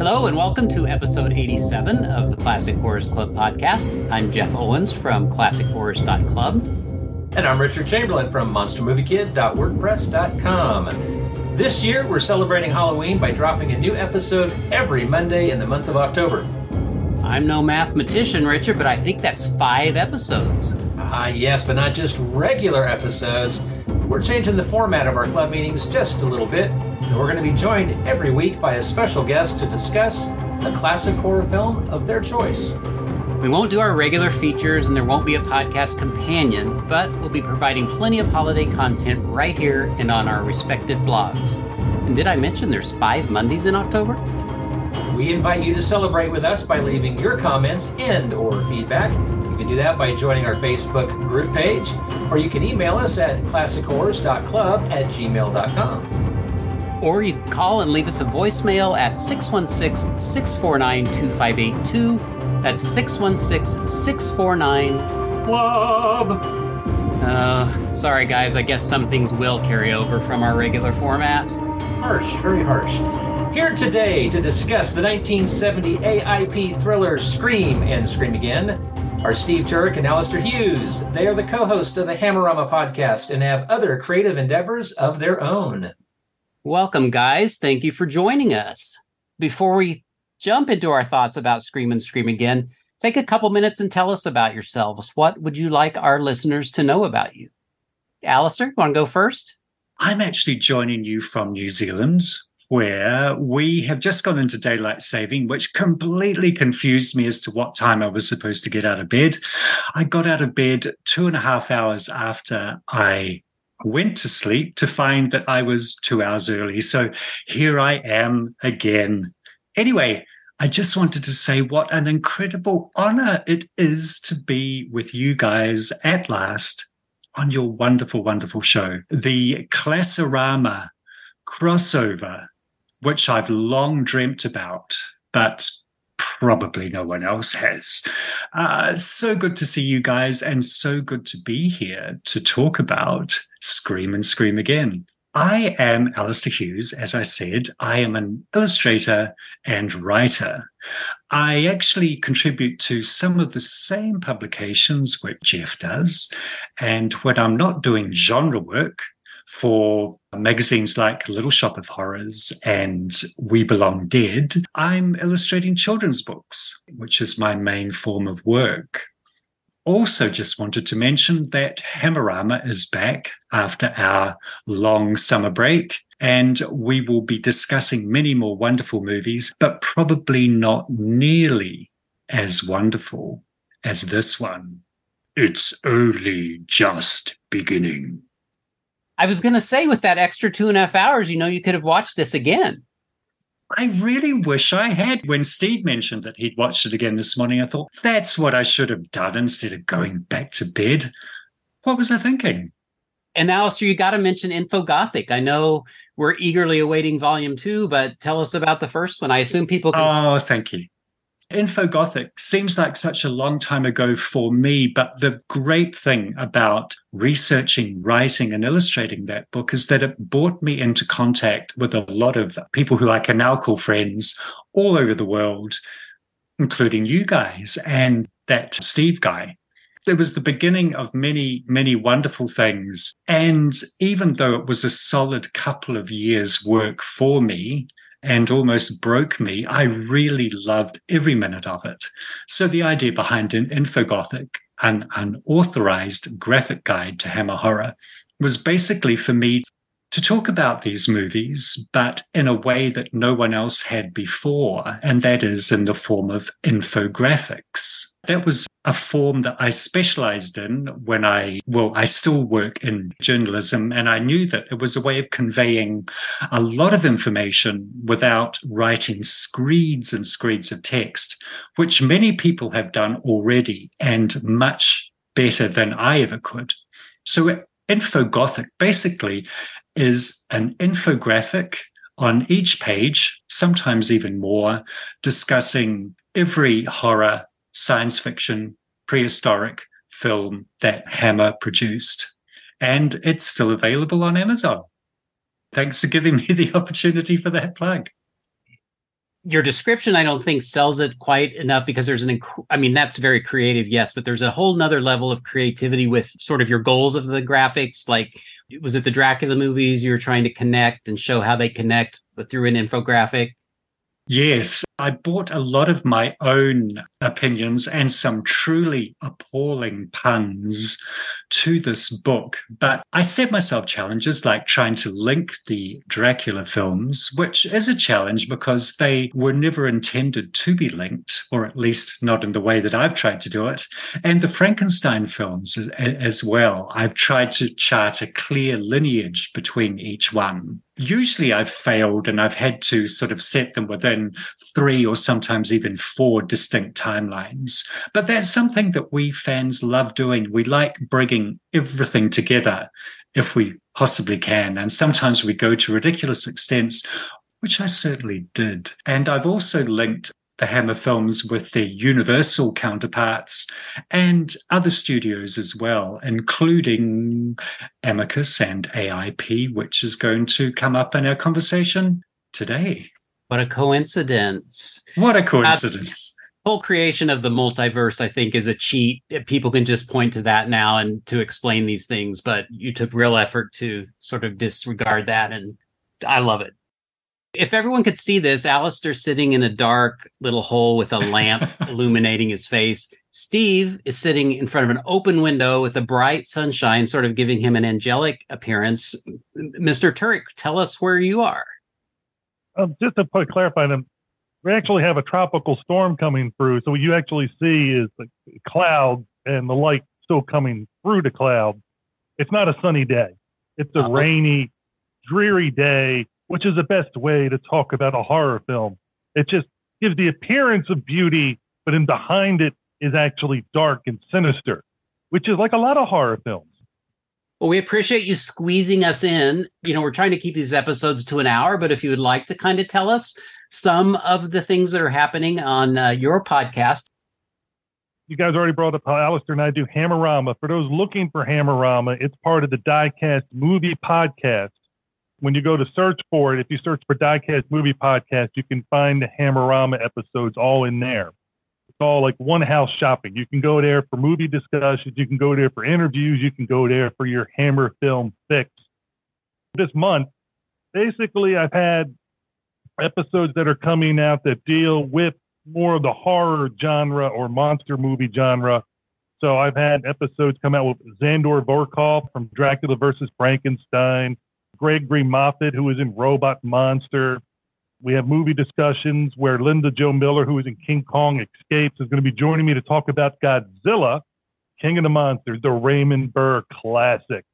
Hello, and welcome to episode 87 of the Classic Horrors Club podcast. I'm Jeff Owens from ClassicHorrors.club. And I'm Richard Chamberlain from MonsterMovieKid.wordpress.com. This year, we're celebrating Halloween by dropping a new episode every Monday in the month of October. I'm no mathematician, Richard, but I think that's five episodes. Ah, yes, but not just regular episodes. We're changing the format of our club meetings just a little bit, and we're going to be joined every week by a special guest to discuss a classic horror film of their choice. We won't do our regular features and there won't be a podcast companion, but we'll be providing plenty of holiday content right here and on our respective blogs. And did I mention there's five Mondays in October? We invite you to celebrate with us by leaving your comments and or feedback You can do that by joining our Facebook group page, or you can email us at classichorrors.club at gmail.com. Or you can call and leave us a voicemail at 616 649 2582. That's 616 649 Club. Uh, sorry, guys. I guess some things will carry over from our regular format. Harsh, very harsh. Here today to discuss the 1970 AIP thriller Scream and Scream Again are Steve Turek and Alistair Hughes. They are the co hosts of the Hammerama podcast and have other creative endeavors of their own. Welcome, guys. Thank you for joining us. Before we jump into our thoughts about Scream and Scream Again, take a couple minutes and tell us about yourselves. What would you like our listeners to know about you? Alistair, want to go first? I'm actually joining you from New Zealand where we have just gone into daylight saving, which completely confused me as to what time I was supposed to get out of bed. I got out of bed two and a half hours after I went to sleep to find that I was two hours early. So here I am again. Anyway, I just wanted to say what an incredible honor it is to be with you guys at last on your wonderful, wonderful show. The Classorama crossover which I've long dreamt about, but probably no one else has. Uh, so good to see you guys, and so good to be here to talk about Scream and Scream Again. I am Alistair Hughes. As I said, I am an illustrator and writer. I actually contribute to some of the same publications what Jeff does. And when I'm not doing genre work, for magazines like Little Shoppe of Horrors and We Belong Dead, I'm illustrating children's books, which is my main form of work. Also, just wanted to mention that Hammerama is back after our long summer break, and we will be discussing many more wonderful movies, but probably not nearly as wonderful as this one. It's only just beginning. I was going to say, with that extra two and a half hours, you know, you could have watched this again. I really wish I had. When Steve mentioned that he'd watched it again this morning, I thought, that's what I should have done instead of going back to bed. What was I thinking? And Alistair, you got to mention Infogothic. I know we're eagerly awaiting volume two, but tell us about the first one. I assume people can. Oh, thank you. Infogothic seems like such a long time ago for me, but the great thing about researching, writing, and illustrating that book is that it brought me into contact with a lot of people who I can now call friends all over the world, including you guys and that Steve guy. It was the beginning of many, many wonderful things. And even though it was a solid couple of years' work for me, and almost broke me. I really loved every minute of it. So the idea behind an Infogothic, an unauthorized graphic guide to Hammer horror, was basically for me to talk about these movies, but in a way that no one else had before, and that is in the form of infographics. That was a form that I specialized in when I, well, I still work in journalism, and I knew that it was a way of conveying a lot of information without writing screeds and screeds of text, which many people have done already and much better than I ever could. So, Infogothic basically is an infographic on each page, sometimes even more, discussing every horror science fiction, prehistoric film that Hammer produced. And it's still available on Amazon. Thanks for giving me the opportunity for that plug your description i don't think sells it quite enough because there's an inc- i mean that's very creative yes but there's a whole nother level of creativity with sort of your goals of the graphics like was it the dracula movies you were trying to connect and show how they connect but through an infographic Yes, I brought a lot of my own opinions and some truly appalling puns to this book, but I set myself challenges like trying to link the Dracula films, which is a challenge because they were never intended to be linked, or at least not in the way that I've tried to do it, and the Frankenstein films as well. I've tried to chart a clear lineage between each one usually I've failed and I've had to sort of set them within three or sometimes even four distinct timelines. But that's something that we fans love doing. We like bringing everything together if we possibly can. And sometimes we go to ridiculous extents, which I certainly did. And I've also linked the Hammer films with their Universal counterparts and other studios as well, including Amicus and AIP, which is going to come up in our conversation today. What a coincidence. What a coincidence. Uh, whole creation of the multiverse, I think, is a cheat. People can just point to that now and to explain these things, but you took real effort to sort of disregard that. And I love it. If everyone could see this, Alistair's sitting in a dark little hole with a lamp illuminating his face. Steve is sitting in front of an open window with a bright sunshine, sort of giving him an angelic appearance. Mr. Turek, tell us where you are. Um, just to put, clarify them, we actually have a tropical storm coming through. So what you actually see is the clouds and the light still coming through the cloud. It's not a sunny day. It's a uh-huh. rainy, dreary day which is the best way to talk about a horror film. It just gives the appearance of beauty, but in behind it is actually dark and sinister, which is like a lot of horror films. Well, we appreciate you squeezing us in. You know, we're trying to keep these episodes to an hour, but if you would like to kind of tell us some of the things that are happening on uh, your podcast. You guys already brought up how Alistair and I do Hammerama. For those looking for Hammerama, it's part of the Diecast movie podcast when you go to search for it, if you search for Diecast Movie Podcast, you can find the Hammerama episodes all in there. It's all like one house shopping. You can go there for movie discussions. You can go there for interviews. You can go there for your Hammer film fix. This month, basically, I've had episodes that are coming out that deal with more of the horror genre or monster movie genre. So I've had episodes come out with Zandor Vorkov from Dracula versus Frankenstein. Gregory Moffett, who is in Robot Monster. We have movie discussions where Linda Jo Miller, who is in King Kong Escapes, is going to be joining me to talk about Godzilla, King of the Monsters, the Raymond Burr classic.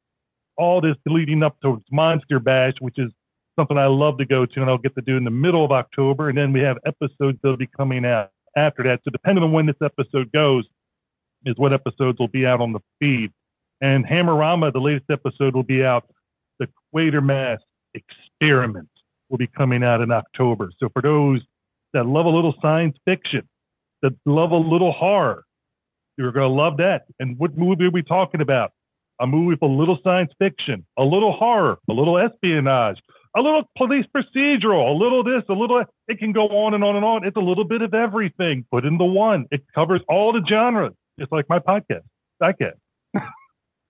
All this leading up to Monster Bash, which is something I love to go to, and I'll get to do in the middle of October. And then we have episodes that'll be coming out after that. So depending on when this episode goes, is what episodes will be out on the feed. And Hammerama, the latest episode, will be out the Quatermass experiment will be coming out in October. So for those that love a little science fiction, that love a little horror, you're going to love that. And what movie are we talking about? A movie with a little science fiction, a little horror, a little espionage, a little police procedural, a little this, a little, it can go on and on and on. It's a little bit of everything put into one. It covers all the genres, just like my podcast. Podcast.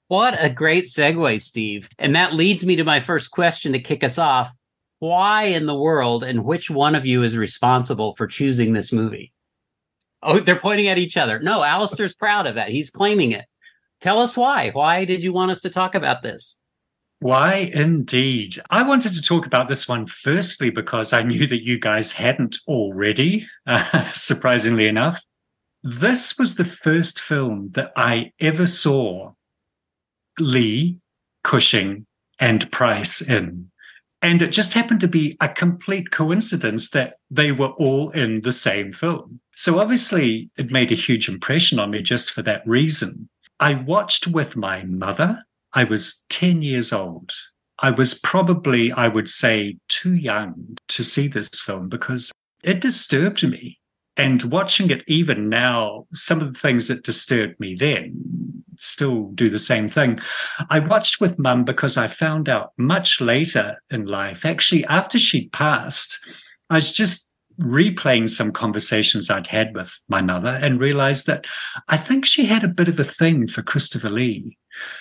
What a great segue, Steve. And that leads me to my first question to kick us off. Why in the world and which one of you is responsible for choosing this movie? Oh, they're pointing at each other. No, Alistair's proud of that. He's claiming it. Tell us why. Why did you want us to talk about this? Why indeed? I wanted to talk about this one firstly because I knew that you guys hadn't already, uh, surprisingly enough. This was the first film that I ever saw Lee, Cushing, and Price in. And it just happened to be a complete coincidence that they were all in the same film. So obviously, it made a huge impression on me just for that reason. I watched with my mother. I was 10 years old. I was probably, I would say, too young to see this film because it disturbed me. And watching it even now, some of the things that disturbed me then still do the same thing. I watched with mum because I found out much later in life, actually, after she'd passed, I was just replaying some conversations I'd had with my mother and realized that I think she had a bit of a thing for Christopher Lee.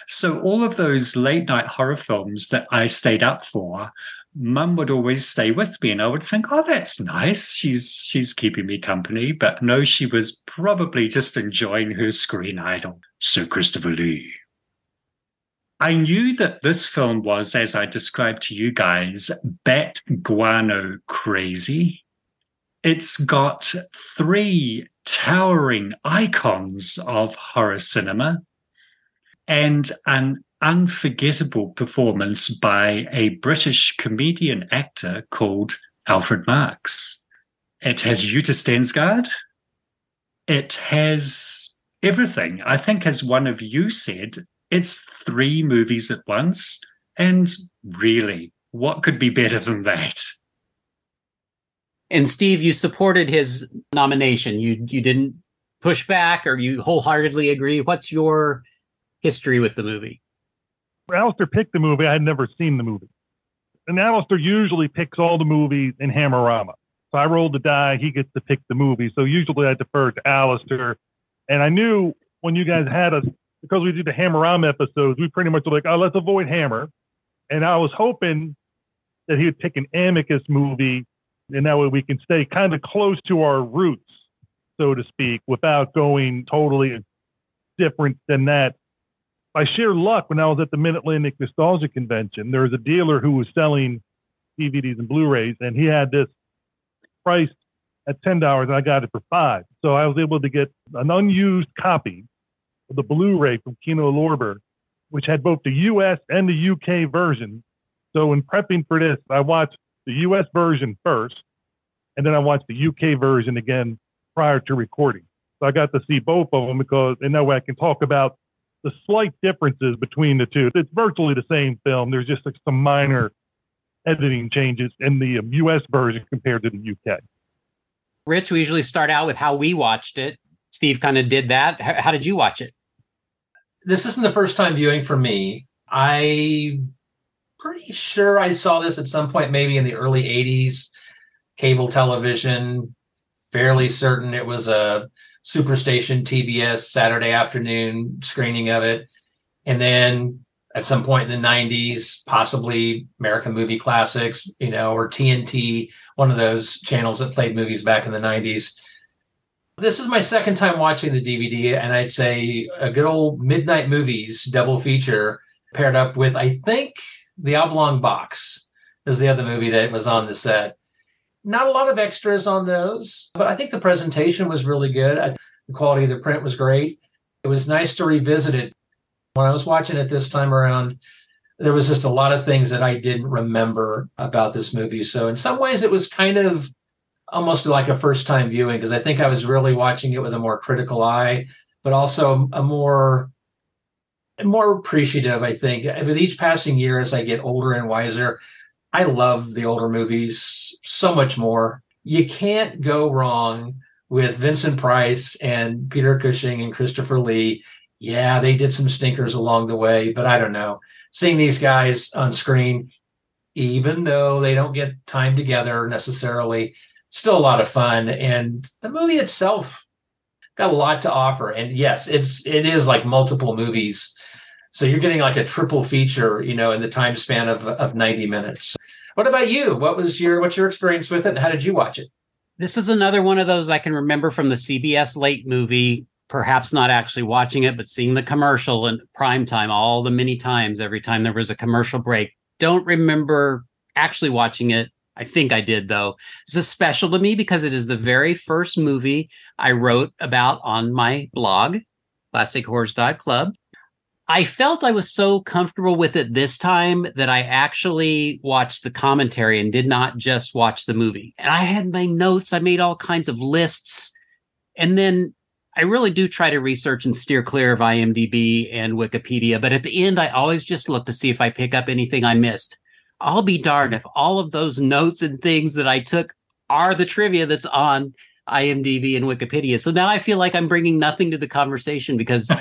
So all of those late night horror films that I stayed up for, mum would always stay with me and I would think, oh, that's nice. She's she's keeping me company. But no, she was probably just enjoying her screen idol, Sir Christopher Lee. I knew that this film was, as I described to you guys, bat guano crazy. It's got three towering icons of horror cinema and an unforgettable performance by a British comedian actor called Alfred Marks. It has Yutte Stensgaard. It has everything. I think, as one of you said, it's three movies at once. And really, what could be better than that? And Steve, you supported his nomination. You you didn't push back or you wholeheartedly agree. What's your history with the movie? Alistair picked the movie. I had never seen the movie. And Alistair usually picks all the movies in Hammerama. So I rolled the die. He gets to pick the movie. So usually I defer to Alistair. And I knew when you guys had us, because we do the Hammerama episodes, we pretty much were like, oh, let's avoid Hammer. And I was hoping that he would pick an Amicus movie. And that way we can stay kind of close to our roots, so to speak, without going totally different than that by sheer luck, when I was at the Mid Atlantic Nostalgia Convention, there was a dealer who was selling DVDs and Blu-rays, and he had this priced at ten dollars, and I got it for five. So I was able to get an unused copy of the Blu-ray from Kino Lorber, which had both the U.S. and the U.K. version. So in prepping for this, I watched the U.S. version first, and then I watched the U.K. version again prior to recording. So I got to see both of them because in that way I can talk about the slight differences between the two. It's virtually the same film. There's just like some minor editing changes in the US um, version compared to the UK. Rich, we usually start out with how we watched it. Steve kind of did that. How, how did you watch it? This isn't the first time viewing for me. I pretty sure I saw this at some point, maybe in the early 80s, cable television. Fairly certain it was a Superstation TBS Saturday afternoon screening of it. And then at some point in the 90s, possibly American Movie Classics, you know, or TNT, one of those channels that played movies back in the 90s. This is my second time watching the DVD, and I'd say a good old midnight movies double feature paired up with, I think, The Oblong Box is the other movie that was on the set. Not a lot of extras on those, but I think the presentation was really good. The quality of the print was great. It was nice to revisit it. When I was watching it this time around, there was just a lot of things that I didn't remember about this movie. So in some ways, it was kind of almost like a first time viewing because I think I was really watching it with a more critical eye, but also a more more appreciative. I think with each passing year, as I get older and wiser, I love the older movies so much more. You can't go wrong with Vincent Price and Peter Cushing and Christopher Lee. Yeah, they did some stinkers along the way, but I don't know. Seeing these guys on screen, even though they don't get time together necessarily, still a lot of fun. And the movie itself got a lot to offer. And yes, it's it is like multiple movies. So you're getting like a triple feature, you know, in the time span of, of 90 minutes. What about you? What was your what's your experience with it and how did you watch it? This is another one of those I can remember from the CBS late movie, perhaps not actually watching it, but seeing the commercial in prime time all the many times every time there was a commercial break. Don't remember actually watching it. I think I did though. This is special to me because it is the very first movie I wrote about on my blog, classichorrors.club. I felt I was so comfortable with it this time that I actually watched the commentary and did not just watch the movie. And I had my notes, I made all kinds of lists. And then I really do try to research and steer clear of IMDb and Wikipedia. But at the end, I always just look to see if I pick up anything I missed. I'll be darned if all of those notes and things that I took are the trivia that's on IMDb and Wikipedia. So now I feel like I'm bringing nothing to the conversation because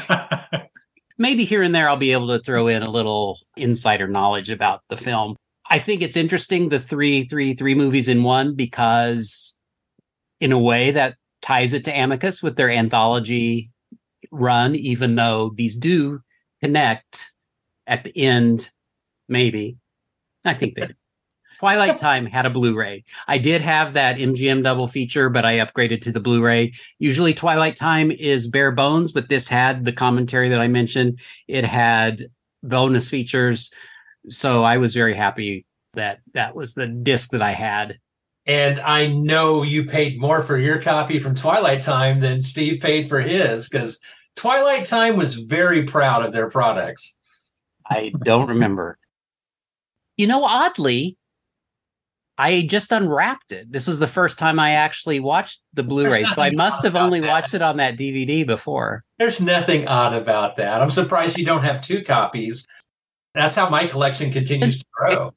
maybe here and there I'll be able to throw in a little insider knowledge about the film. I think it's interesting the three three three movies in one because in a way that ties it to Amicus with their anthology run, even though these do connect at the end, maybe. I think they Twilight Time had a Blu-ray. I did have that MGM double feature, but I upgraded to the Blu-ray. Usually Twilight Time is bare bones, but this had the commentary that I mentioned. It had bonus features. So I was very happy that that was the disc that I had. And I know you paid more for your copy from Twilight Time than Steve paid for his because Twilight Time was very proud of their products. I don't remember. You know, oddly, I just unwrapped it. This was the first time I actually watched the Blu-ray, so I must have only that. watched it on that DVD before. There's nothing odd about that. I'm surprised you don't have two copies. That's how my collection continues to grow.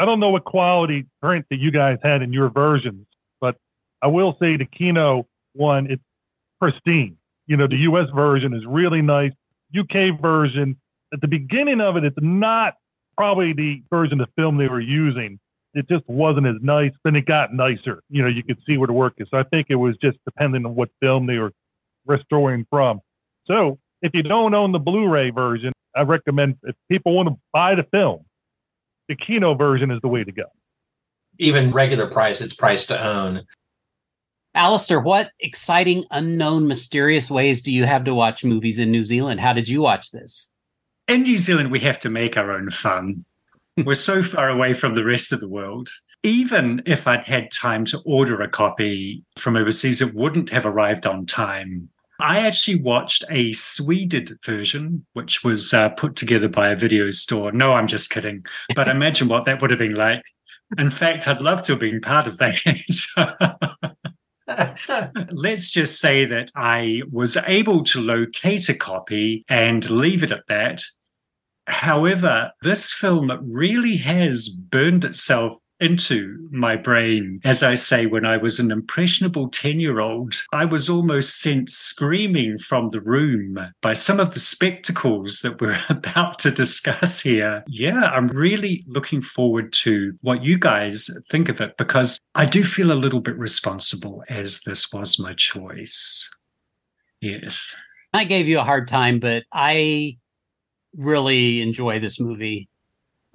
I don't know what quality print that you guys had in your versions, but I will say the Kino one, it's pristine. You know, the US version is really nice. UK version, at the beginning of it, it's not probably the version of film they were using it just wasn't as nice. Then it got nicer. You know, you could see where the work is. So I think it was just depending on what film they were restoring from. So if you don't own the Blu-ray version, I recommend if people want to buy the film, the Kino version is the way to go. Even regular price, it's price to own. Alistair, what exciting, unknown, mysterious ways do you have to watch movies in New Zealand? How did you watch this? In New Zealand, we have to make our own fun. We're so far away from the rest of the world. Even if I'd had time to order a copy from overseas, it wouldn't have arrived on time. I actually watched a Sweded version, which was uh, put together by a video store. No, I'm just kidding. But imagine what that would have been like. In fact, I'd love to have been part of that. Let's just say that I was able to locate a copy and leave it at that However, this film really has burned itself into my brain. As I say, when I was an impressionable 10 year old, I was almost sent screaming from the room by some of the spectacles that we're about to discuss here. Yeah, I'm really looking forward to what you guys think of it because I do feel a little bit responsible as this was my choice. Yes. I gave you a hard time, but I really enjoy this movie.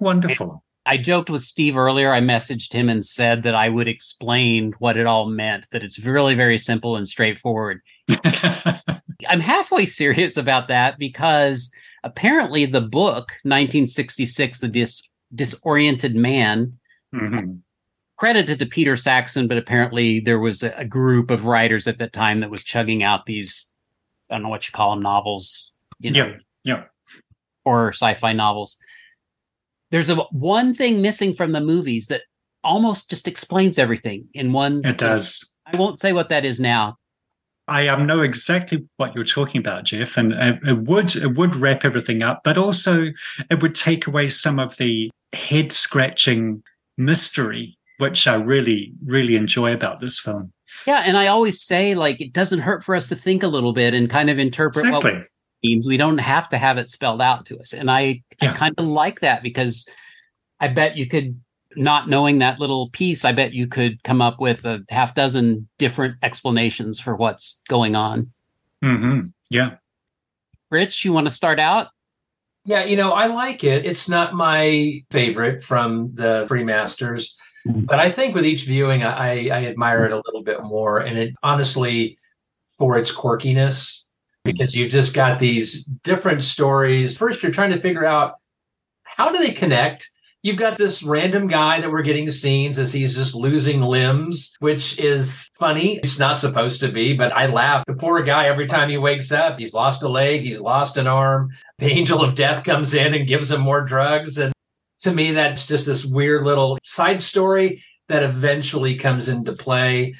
Wonderful. I joked with Steve earlier. I messaged him and said that I would explain what it all meant, that it's really very simple and straightforward. I'm halfway serious about that because apparently the book 1966 The Dis- Disoriented Man mm-hmm. credited to Peter Saxon, but apparently there was a, a group of writers at that time that was chugging out these I don't know what you call them novels, you know. Yeah. Yeah or sci-fi novels. There's a one thing missing from the movies that almost just explains everything in one. It does. I won't say what that is now. I um, know exactly what you're talking about, Jeff, and it, it would it would wrap everything up, but also it would take away some of the head scratching mystery, which I really really enjoy about this film. Yeah, and I always say like it doesn't hurt for us to think a little bit and kind of interpret exactly. what means. We don't have to have it spelled out to us. And I, yeah. I kind of like that because I bet you could, not knowing that little piece, I bet you could come up with a half dozen different explanations for what's going on. Mm-hmm. Yeah. Rich, you want to start out? Yeah, you know, I like it. It's not my favorite from the Three Masters, mm-hmm. but I think with each viewing, I, I admire it a little bit more. And it honestly, for its quirkiness, because you've just got these different stories. First, you're trying to figure out how do they connect? You've got this random guy that we're getting scenes as he's just losing limbs, which is funny. It's not supposed to be, but I laugh. The poor guy, every time he wakes up, he's lost a leg, he's lost an arm. The angel of death comes in and gives him more drugs. And to me, that's just this weird little side story that eventually comes into play.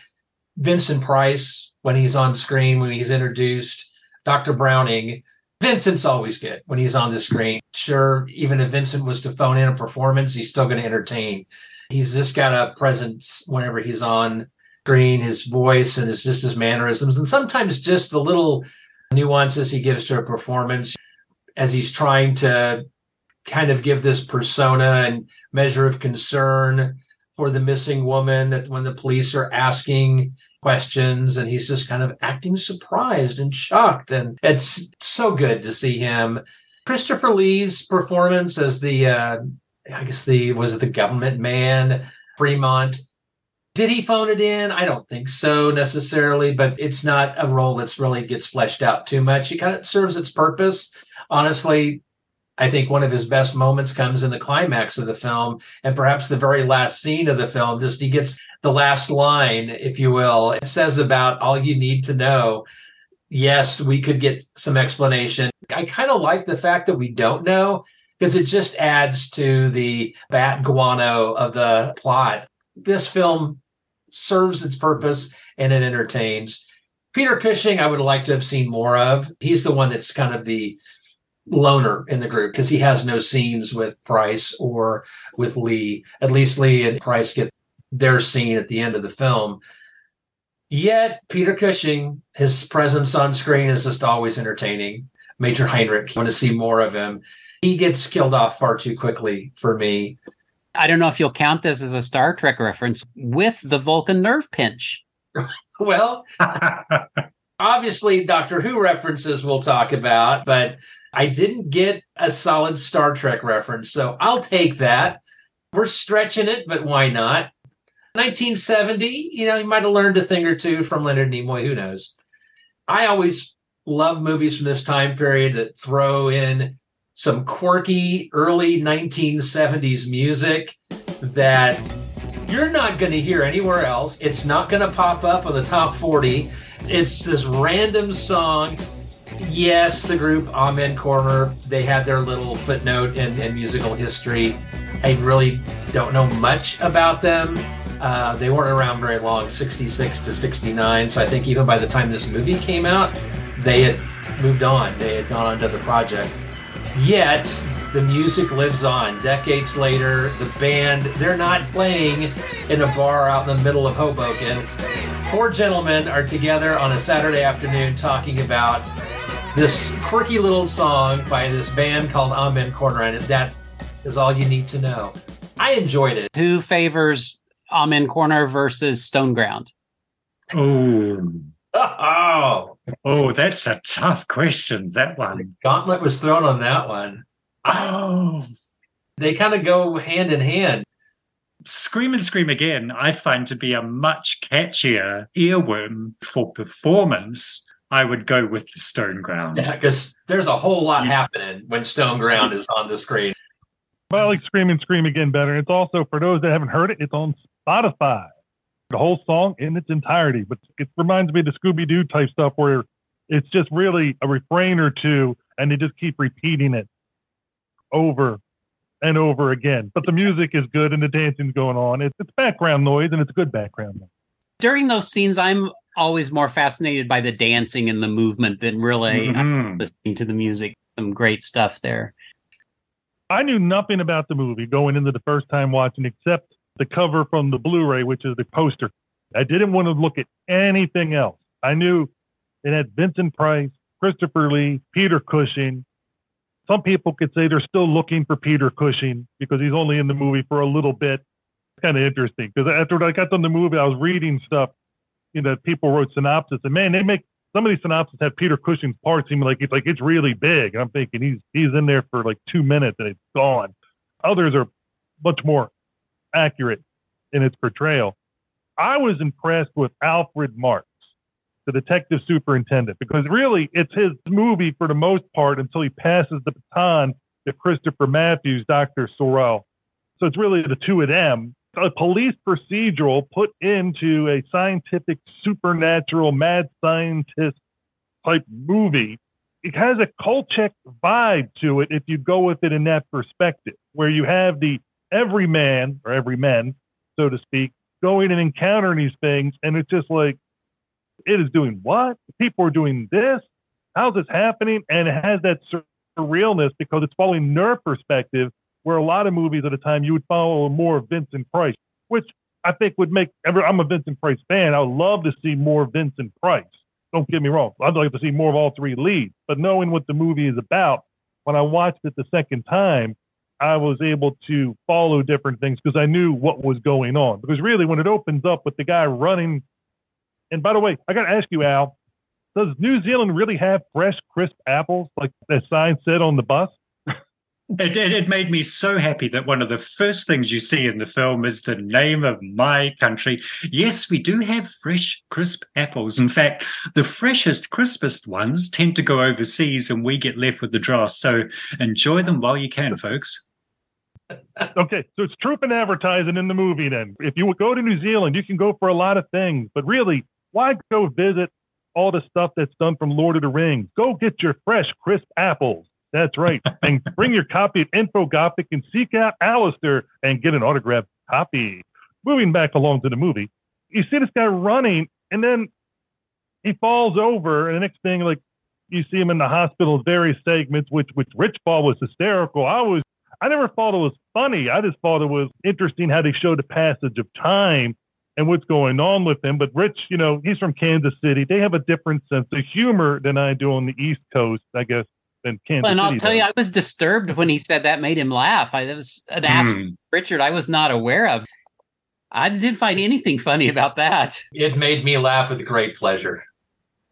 Vincent Price, when he's on screen, when he's introduced, Dr. Browning. Vincent's always good when he's on the screen. Sure, even if Vincent was to phone in a performance, he's still going to entertain. He's just got a presence whenever he's on screen, his voice and his just his mannerisms, and sometimes just the little nuances he gives to a performance. as he's trying to kind of give this persona and measure of concern for the missing woman that when the police are asking questions and he's just kind of acting surprised and shocked. And it's so good to see him. Christopher lee's performance as the uh i guess the was it the government man fremont? Did he phone it in? I don't think so necessarily but it's not a role that's really gets fleshed out too much. It kind of serves its purpose. Honestly I think one of his best moments comes in the climax of the film and perhaps the very last scene of the film. Just he gets the last line, if you will. It says about all you need to know. Yes, we could get some explanation. I kind of like the fact that we don't know because it just adds to the bat guano of the plot. This film serves its purpose and it entertains. Peter Cushing, I would like to have seen more of. He's the one that's kind of the loner in the group because he has no scenes with Price or with Lee. At least Lee and Price get their scene at the end of the film. Yet Peter Cushing, his presence on screen is just always entertaining. Major Heinrich, I want to see more of him. He gets killed off far too quickly for me. I don't know if you'll count this as a Star Trek reference with the Vulcan nerve pinch. well, obviously, Doctor Who references we'll talk about, but I didn't get a solid Star Trek reference, so I'll take that. We're stretching it, but why not? 1970, you know, you might have learned a thing or two from Leonard Nimoy, who knows? I always love movies from this time period that throw in some quirky early 1970s music that you're not going to hear anywhere else. It's not going to pop up on the top 40. It's this random song yes, the group Amen Corner, they had their little footnote in, in musical history. I really don't know much about them. Uh, they weren't around very long, 66 to 69. So I think even by the time this movie came out, they had moved on. They had gone on to the project. Yet, the music lives on. Decades later, the band, they're not playing in a bar out in the middle of Hoboken. Four gentlemen are together on a Saturday afternoon talking about this quirky little song by this band called Amen Corner, and that is all you need to know. I enjoyed it. Who favors Amen Corner versus Stone Ground? Oh. Oh, oh, that's a tough question. That one. Gauntlet was thrown on that one. Oh, they kind of go hand in hand. Scream and Scream Again, I find to be a much catchier earworm for performance I would go with the Stone Ground. Yeah, because there's a whole lot happening when Stone Ground is on the screen. But I like Scream and Scream Again better. It's also, for those that haven't heard it, it's on Spotify. The whole song in its entirety. But it reminds me of the Scooby Doo type stuff where it's just really a refrain or two and they just keep repeating it over and over again. But the music is good and the dancing's going on. It's, it's background noise and it's good background noise. During those scenes, I'm always more fascinated by the dancing and the movement than really mm-hmm. listening to the music. Some great stuff there. I knew nothing about the movie going into the first time watching except the cover from the Blu-ray, which is the poster. I didn't want to look at anything else. I knew it had Vincent Price, Christopher Lee, Peter Cushing. Some people could say they're still looking for Peter Cushing because he's only in the movie for a little bit. Kind of interesting because after I got done the movie, I was reading stuff you know, people wrote synopsis, and man, they make some of these synopses have Peter Cushing's part seem like it's like it's really big. And I'm thinking he's he's in there for like two minutes and it's gone. Others are much more accurate in its portrayal. I was impressed with Alfred Marks, the detective superintendent, because really it's his movie for the most part until he passes the baton to Christopher Matthews, Dr. Sorrell. So it's really the two of them a police procedural put into a scientific, supernatural, mad scientist type movie. It has a Kolchak vibe to it if you go with it in that perspective, where you have the everyman or every man, so to speak, going and encountering these things, and it's just like it is doing what? People are doing this. How's this happening? And it has that surrealness because it's following their perspective where a lot of movies at the time you would follow more Vincent Price, which I think would make. I'm a Vincent Price fan. I would love to see more Vincent Price. Don't get me wrong. I'd like to see more of all three leads. But knowing what the movie is about, when I watched it the second time, I was able to follow different things because I knew what was going on. Because really, when it opens up with the guy running, and by the way, I got to ask you, Al, does New Zealand really have fresh, crisp apples like the sign said on the bus? It, it, it, made me so happy that one of the first things you see in the film is the name of my country. Yes, we do have fresh, crisp apples. In fact, the freshest, crispest ones tend to go overseas and we get left with the dross. So enjoy them while you can, folks. okay, so it's troop and advertising in the movie then. If you go to New Zealand, you can go for a lot of things, but really, why go visit all the stuff that's done from Lord of the Rings? Go get your fresh, crisp apples that's right. and bring your copy of Infogothic and seek out Alistair and get an autographed copy. Moving back along to the movie, you see this guy running, and then he falls over, and the next thing, like you see him in the hospital, various segments, which which Rich Ball was hysterical. I was, I never thought it was funny. I just thought it was interesting how they showed the passage of time and what's going on with him. But Rich, you know, he's from Kansas City. They have a different sense of humor than I do on the East Coast, I guess than Kansas well, and I'll City tell does. you, I was disturbed when he said that made him laugh. I that was an ask mm. Richard I was not aware of. I didn't find anything funny about that. It made me laugh with great pleasure.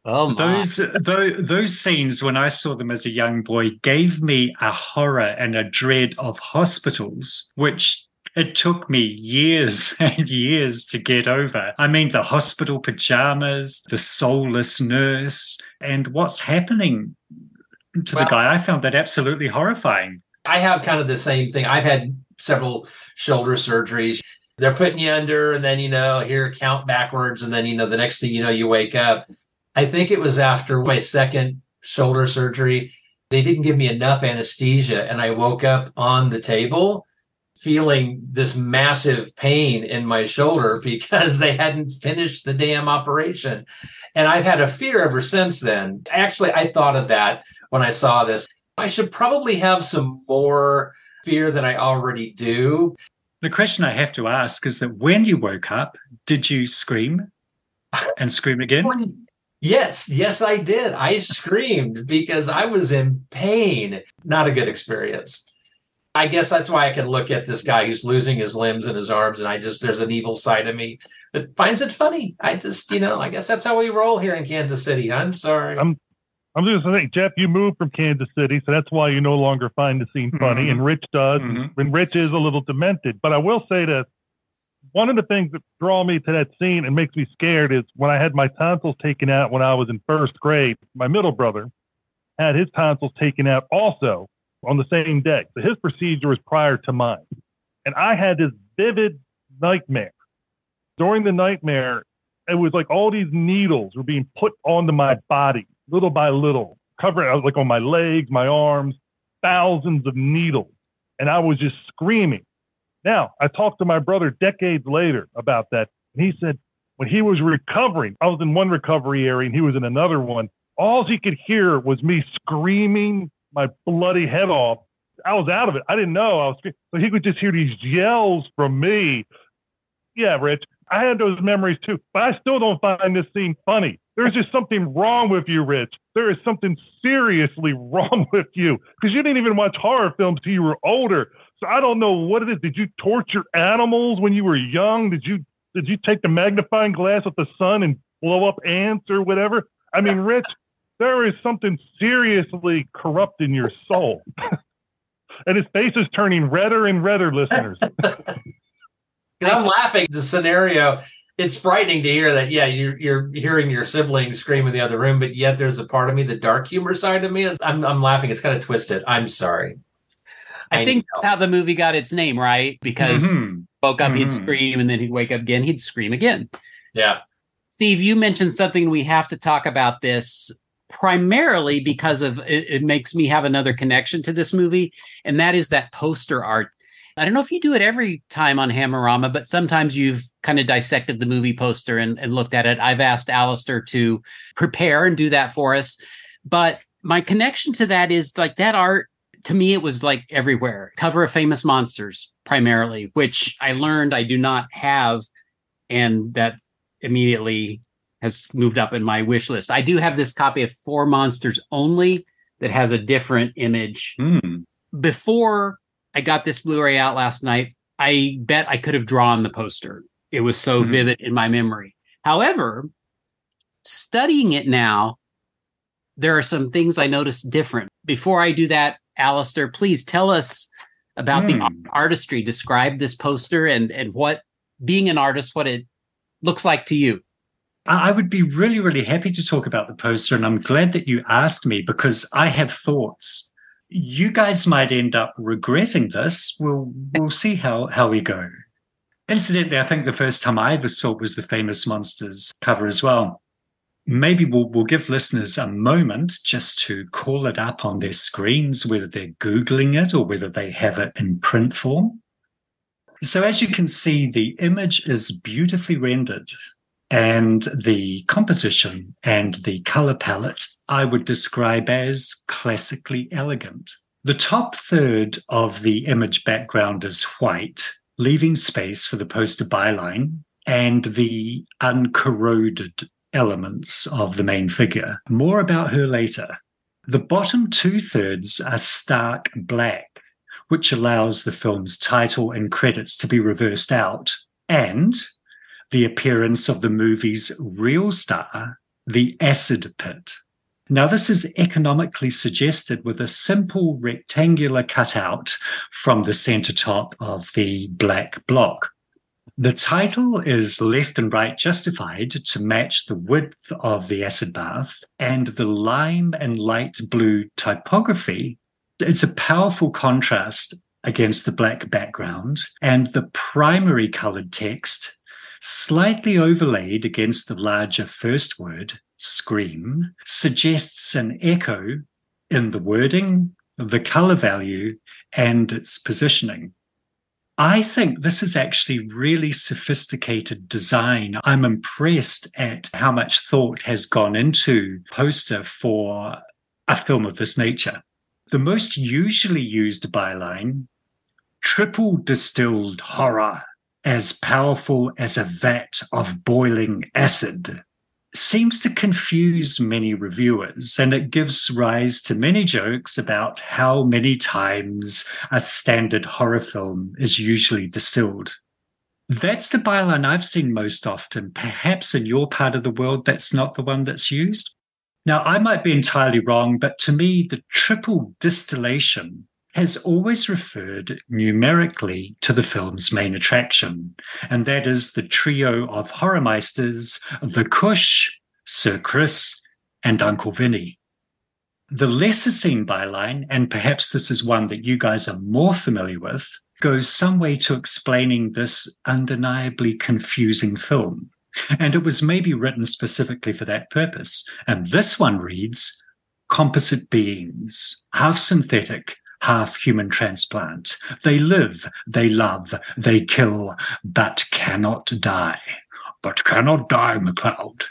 Oh, my. those those those scenes when I saw them as a young boy gave me a horror and a dread of hospitals, which it took me years and years to get over. I mean, the hospital pajamas, the soulless nurse, and what's happening to well, the guy. I found that absolutely horrifying. I have kind of the same thing. I've had several shoulder surgeries. They're putting you under, and then, you know, here, count backwards. And then, you know, the next thing you know, you wake up. I think it was after my second shoulder surgery. They didn't give me enough anesthesia, and I woke up on the table feeling this massive pain in my shoulder because they hadn't finished the damn operation. And I've had a fear ever since then. Actually, I thought of that when I saw this. I should probably have some more fear than I already do. The question I have to ask is that when you woke up, did you scream and scream again? yes, yes, I did. I screamed because I was in pain. Not a good experience. I guess that's why I can look at this guy who's losing his limbs and his arms, and I just, there's an evil side of me that finds it funny. I just, you know, I guess that's how we roll here in Kansas City. I'm sorry. I'm I'm just saying, Jeff, you moved from Kansas City, so that's why you no longer find the scene funny, mm-hmm. and Rich does, mm-hmm. and Rich is a little demented. But I will say that one of the things that draw me to that scene and makes me scared is when I had my tonsils taken out when I was in first grade. My middle brother had his tonsils taken out also on the same day. So his procedure was prior to mine, and I had this vivid nightmare. During the nightmare, it was like all these needles were being put onto my body little by little, covering uh, like on my legs, my arms, thousands of needles. And I was just screaming. Now, I talked to my brother decades later about that. And he said when he was recovering, I was in one recovery area and he was in another one. All he could hear was me screaming my bloody head off. I was out of it. I didn't know I was, but he could just hear these yells from me. Yeah, Rich, I had those memories too, but I still don't find this scene funny. There's just something wrong with you, Rich. There is something seriously wrong with you because you didn't even watch horror films till you were older. So I don't know what it is. Did you torture animals when you were young? Did you did you take the magnifying glass with the sun and blow up ants or whatever? I mean, Rich, there is something seriously corrupt in your soul. and his face is turning redder and redder, listeners. I'm laughing. The scenario it's frightening to hear that. Yeah, you're you're hearing your siblings scream in the other room, but yet there's a part of me, the dark humor side of me. I'm I'm laughing. It's kind of twisted. I'm sorry. I, I think know. how the movie got its name, right? Because mm-hmm. woke up, mm-hmm. he'd scream, and then he'd wake up again, he'd scream again. Yeah. Steve, you mentioned something we have to talk about this primarily because of it, it makes me have another connection to this movie, and that is that poster art I don't know if you do it every time on Hammerama, but sometimes you've kind of dissected the movie poster and, and looked at it. I've asked Alistair to prepare and do that for us. But my connection to that is like that art to me, it was like everywhere. Cover of Famous Monsters, primarily, which I learned I do not have. And that immediately has moved up in my wish list. I do have this copy of For Monsters Only that has a different image. Hmm. Before I got this Blu-ray out last night, I bet I could have drawn the poster. It was so Mhm. vivid in my memory. However, studying it now, there are some things I noticed different. Before I do that, Alistair, please tell us about the Hmm. artistry. Describe this poster and and what being an artist, what it looks like to you. I would be really, really happy to talk about the poster, and I'm glad that you asked me because I have thoughts. You guys might end up regretting this. We'll we'll see how how we go. Incidentally, I think the first time I ever saw it was the Famous Monsters cover as well. Maybe we'll we'll give listeners a moment just to call it up on their screens, whether they're googling it or whether they have it in print form. So as you can see, the image is beautifully rendered and the composition and the color palette I would describe as classically elegant. The top third of the image background is white, leaving space for the poster byline and the uncorroded elements of the main figure. More about her later. The bottom two thirds are stark black, which allows the film's title and credits to be reversed out, and the appearance of the movie's real star, the acid pit. Now, this is economically suggested with a simple rectangular cutout from the center top of the black block. The title is left and right justified to match the width of the acid bath, and the lime and light blue typography is a powerful contrast against the black background, and the primary colored text slightly overlaid against the larger first word, scream, suggests an echo in the wording, the color value, and its positioning. I think this is actually really sophisticated design. I'm impressed at how much thought has gone into poster for a film of this nature. The most usually used byline, triple distilled horror as powerful as a vat of boiling acid seems to confuse many reviewers and it gives rise to many jokes about how many times a standard horror film is usually distilled. That's the byline I've seen most often. Perhaps in your part of the world, that's not the one that's used. Now, I might be entirely wrong, but to me, the triple distillation has always referred numerically to the film's main attraction, and that is the trio of horrormeisters, the Cush, Sir Chris, and Uncle Vinny. The lesser seen byline, and perhaps this is one that you guys are more familiar with, goes some way to explaining this undeniably confusing film. And it was maybe written specifically for that purpose. And this one reads Composite beings, half synthetic, half human transplant. They live, they love, they kill, but cannot die. But cannot die cloud.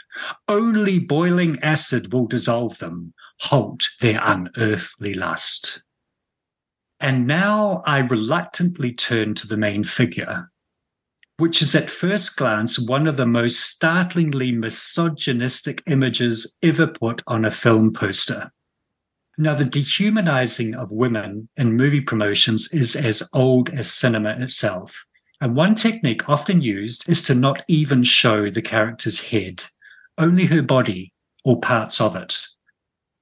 Only boiling acid will dissolve them, halt their unearthly lust. And now I reluctantly turn to the main figure, which is at first glance one of the most startlingly misogynistic images ever put on a film poster. Now, the dehumanizing of women in movie promotions is as old as cinema itself. And one technique often used is to not even show the character's head, only her body or parts of it.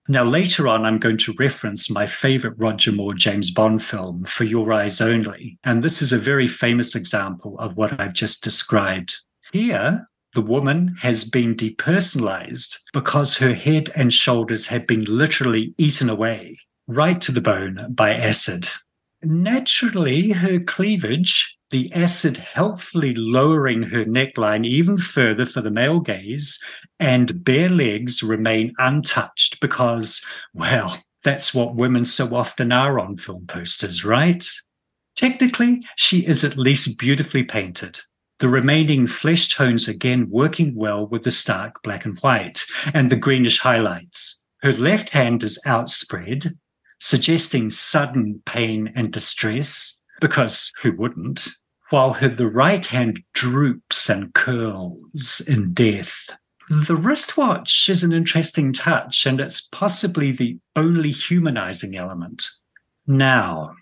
Now, later on, I'm going to reference my favorite Roger Moore James Bond film, For Your Eyes Only. And this is a very famous example of what I've just described. Here, the woman has been depersonalized because her head and shoulders have been literally eaten away, right to the bone, by acid. Naturally, her cleavage, the acid helpfully lowering her neckline even further for the male gaze, and bare legs remain untouched because, well, that's what women so often are on film posters, right? Technically, she is at least beautifully painted, the remaining flesh tones again working well with the stark black and white and the greenish highlights. Her left hand is outspread, suggesting sudden pain and distress, because who wouldn't? While her the right hand droops and curls in death. The wristwatch is an interesting touch, and it's possibly the only humanizing element. Now,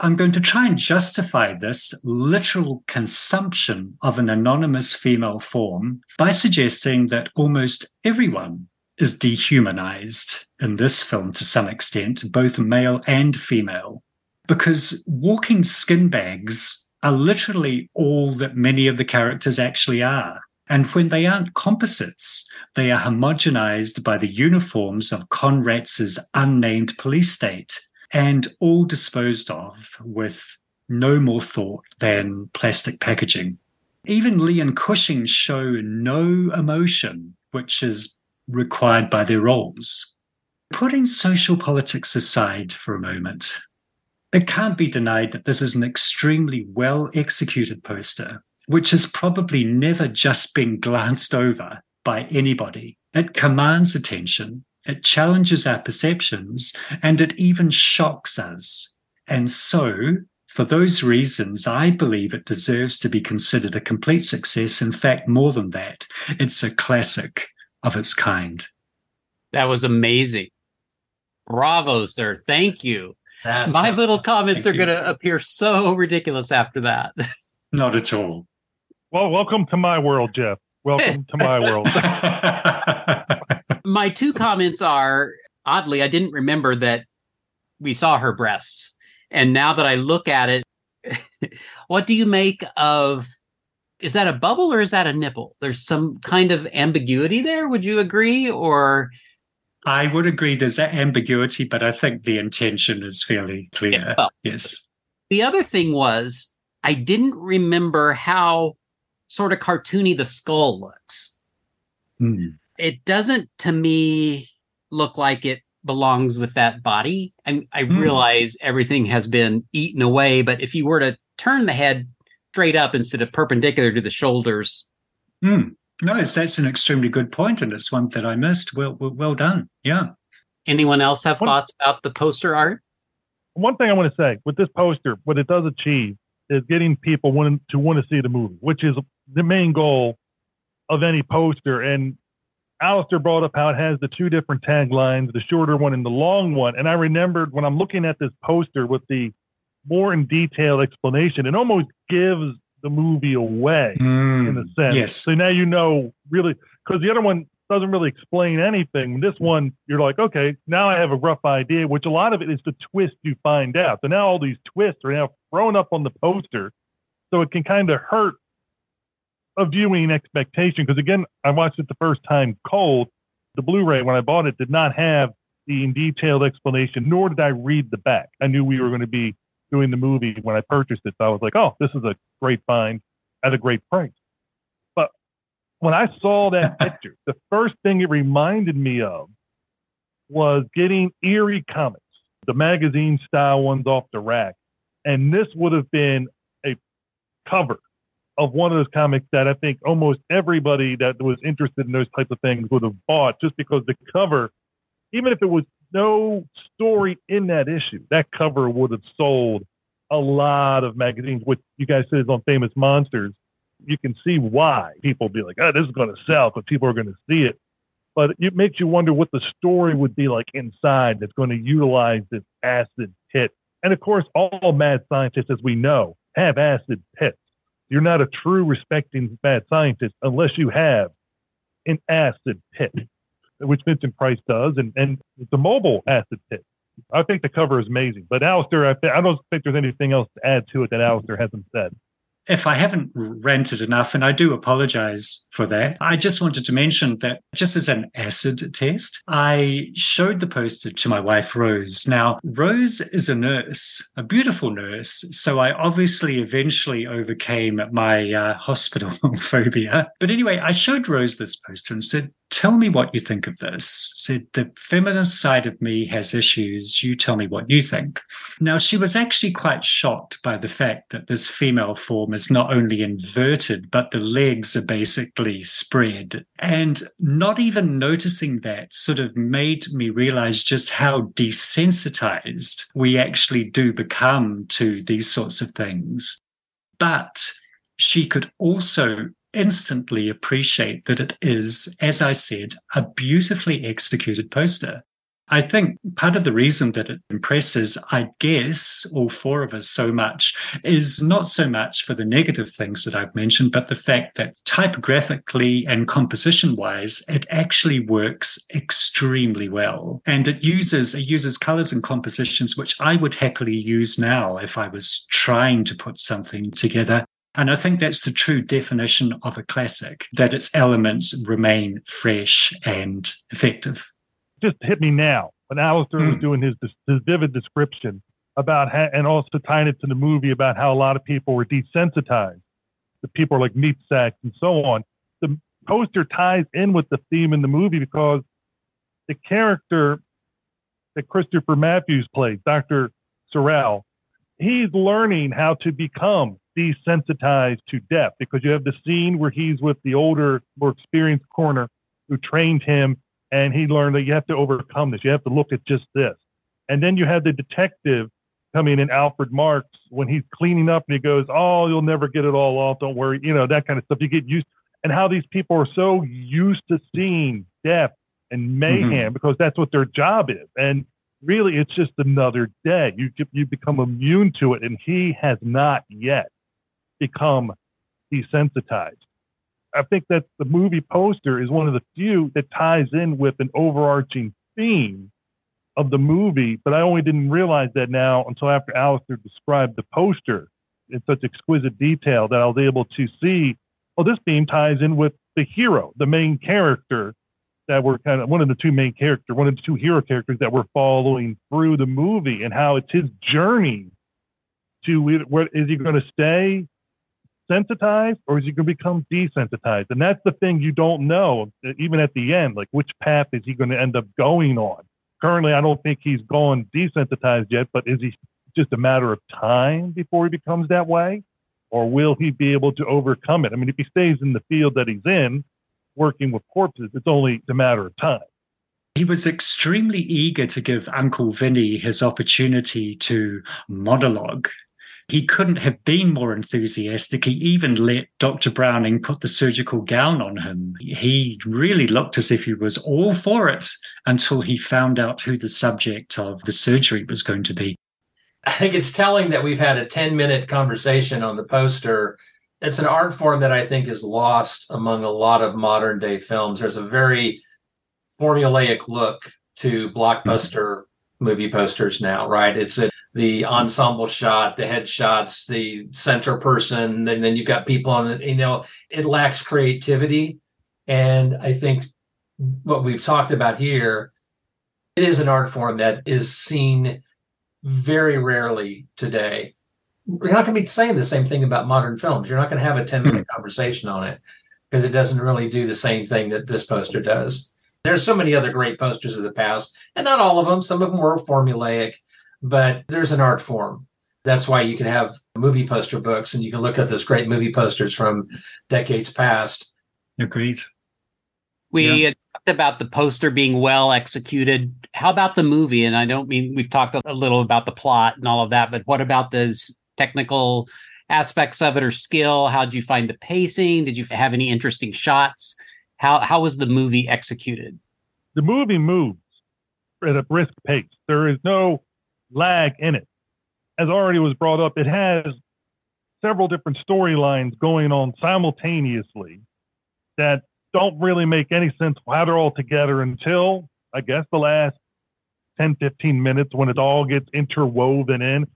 I'm going to try and justify this literal consumption of an anonymous female form by suggesting that almost everyone is dehumanized in this film to some extent, both male and female, because walking skin bags are literally all that many of the characters actually are. And when they aren't composites, they are homogenized by the uniforms of Konratz's unnamed police state and all disposed of with no more thought than plastic packaging. Even Lee and Cushing show no emotion, which is required by their roles. Putting social politics aside for a moment, it can't be denied that this is an extremely well executed poster, which has probably never just been glanced over by anybody. It commands attention it challenges our perceptions and it even shocks us. And so, for those reasons, I believe it deserves to be considered a complete success. In fact, more than that, it's a classic of its kind. That was amazing. Bravo, sir. Thank you. That, My little comments are going to appear so ridiculous after that. Not at all. Well, welcome to my world, Jeff. Welcome to my world. my two comments are oddly, I didn't remember that we saw her breasts. And now that I look at it, what do you make of is that a bubble or is that a nipple? There's some kind of ambiguity there. Would you agree? Or I would agree there's ambiguity, but I think the intention is fairly clear. Yeah, well, yes. The other thing was I didn't remember how sort of cartoony the skull looks. Mm it doesn't to me look like it belongs with that body. I, I mm. realize everything has been eaten away, but if you were to turn the head straight up instead of perpendicular to the shoulders. Mm. No, that's an extremely good point, and it's one that I missed. Well, well, well done. Yeah. Anyone else have one, thoughts about the poster art? One thing I want to say with this poster, what it does achieve is getting people wanting to want to see the movie, which is the main goal of any poster. And Alistair brought up how it has the two different taglines, the shorter one and the long one. And I remembered when I'm looking at this poster with the more in detail explanation, it almost gives the movie away mm, in a sense. Yes. So now you know really because the other one doesn't really explain anything. This one, you're like, okay, now I have a rough idea, which a lot of it is the twist you find out. So now all these twists are now thrown up on the poster. So it can kind of hurt a viewing expectation because again, I watched it the first time cold. The Blu-ray when I bought it did not have the detailed explanation, nor did I read the back. I knew we were going to be doing the movie when I purchased it, so I was like, "Oh, this is a great find at a great price." But when I saw that picture, the first thing it reminded me of was getting Eerie comics, the magazine style ones off the rack, and this would have been a cover of one of those comics that I think almost everybody that was interested in those types of things would have bought just because the cover, even if it was no story in that issue, that cover would have sold a lot of magazines. which you guys said is on Famous Monsters, you can see why people be like, oh, this is going to sell because people are going to see it. But it makes you wonder what the story would be like inside that's going to utilize this acid pit. And of course, all mad scientists, as we know, have acid pits. You're not a true respecting mad scientist unless you have an acid pit, which Vincent Price does, and, and it's a mobile acid pit. I think the cover is amazing. But Alistair, I, th- I don't think there's anything else to add to it that Alistair hasn't said if I haven't ranted enough, and I do apologize for that, I just wanted to mention that just as an acid test, I showed the poster to my wife, Rose. Now, Rose is a nurse, a beautiful nurse. So I obviously eventually overcame my uh, hospital phobia. But anyway, I showed Rose this poster and said, tell me what you think of this. Said the feminist side of me has issues. You tell me what you think. Now, she was actually quite shocked by the fact that this female form is not only inverted, but the legs are basically spread. And not even noticing that sort of made me realize just how desensitized we actually do become to these sorts of things. But she could also instantly appreciate that it is, as I said, a beautifully executed poster. I think part of the reason that it impresses, I guess, all four of us so much is not so much for the negative things that I've mentioned, but the fact that typographically and composition wise, it actually works extremely well. And it uses, it uses colors and compositions, which I would happily use now if I was trying to put something together. And I think that's the true definition of a classic, that its elements remain fresh and effective just hit me now when Alistair mm. was hmm. doing his his vivid description about how, and also tying it to the movie about how a lot of people were desensitized the people are like meat sacks and so on. The poster ties in with the theme in the movie because the character that Christopher Matthews plays, Dr. Sorrell, he's learning how to become desensitized to death because you have the scene where he's with the older, more experienced coroner who trained him and he learned that you have to overcome this. You have to look at just this. And then you have the detective coming in, Alfred Marks, when he's cleaning up and he goes, Oh, you'll never get it all off. Don't worry. You know, that kind of stuff. You get used and how these people are so used to seeing death and mayhem mm-hmm. because that's what their job is. And really, it's just another day. You, you become immune to it. And he has not yet become desensitized. I think that the movie poster is one of the few that ties in with an overarching theme of the movie, but I only didn't realize that now until after Alistair described the poster in such exquisite detail that I was able to see, oh, this theme ties in with the hero, the main character that we're kind of one of the two main characters, one of the two hero characters that we're following through the movie and how it's his journey to where is he going to stay sensitized or is he going to become desensitized? And that's the thing you don't know, even at the end, like which path is he going to end up going on? Currently, I don't think he's gone desensitized yet, but is he just a matter of time before he becomes that way? Or will he be able to overcome it? I mean, if he stays in the field that he's in, working with corpses, it's only a matter of time. He was extremely eager to give Uncle Vinny his opportunity to monologue he couldn't have been more enthusiastic. He even let Dr. Browning put the surgical gown on him. He really looked as if he was all for it until he found out who the subject of the surgery was going to be. I think it's telling that we've had a 10 minute conversation on the poster. It's an art form that I think is lost among a lot of modern day films. There's a very formulaic look to mm-hmm. blockbuster movie posters now, right? It's a the ensemble shot, the headshots, the center person, and then you've got people on it. You know, it lacks creativity, and I think what we've talked about here, it is an art form that is seen very rarely today. You're not going to be saying the same thing about modern films. You're not going to have a 10 minute mm-hmm. conversation on it because it doesn't really do the same thing that this poster does. There's so many other great posters of the past, and not all of them. Some of them were formulaic but there's an art form. That's why you can have movie poster books and you can look at those great movie posters from decades past. Agreed. We yeah. talked about the poster being well executed. How about the movie? And I don't mean we've talked a little about the plot and all of that, but what about those technical aspects of it or skill? How did you find the pacing? Did you have any interesting shots? How how was the movie executed? The movie moves at a brisk pace. There is no lag in it. As already was brought up, it has several different storylines going on simultaneously that don't really make any sense how they're all together until I guess the last 10, 15 minutes when it all gets interwoven in.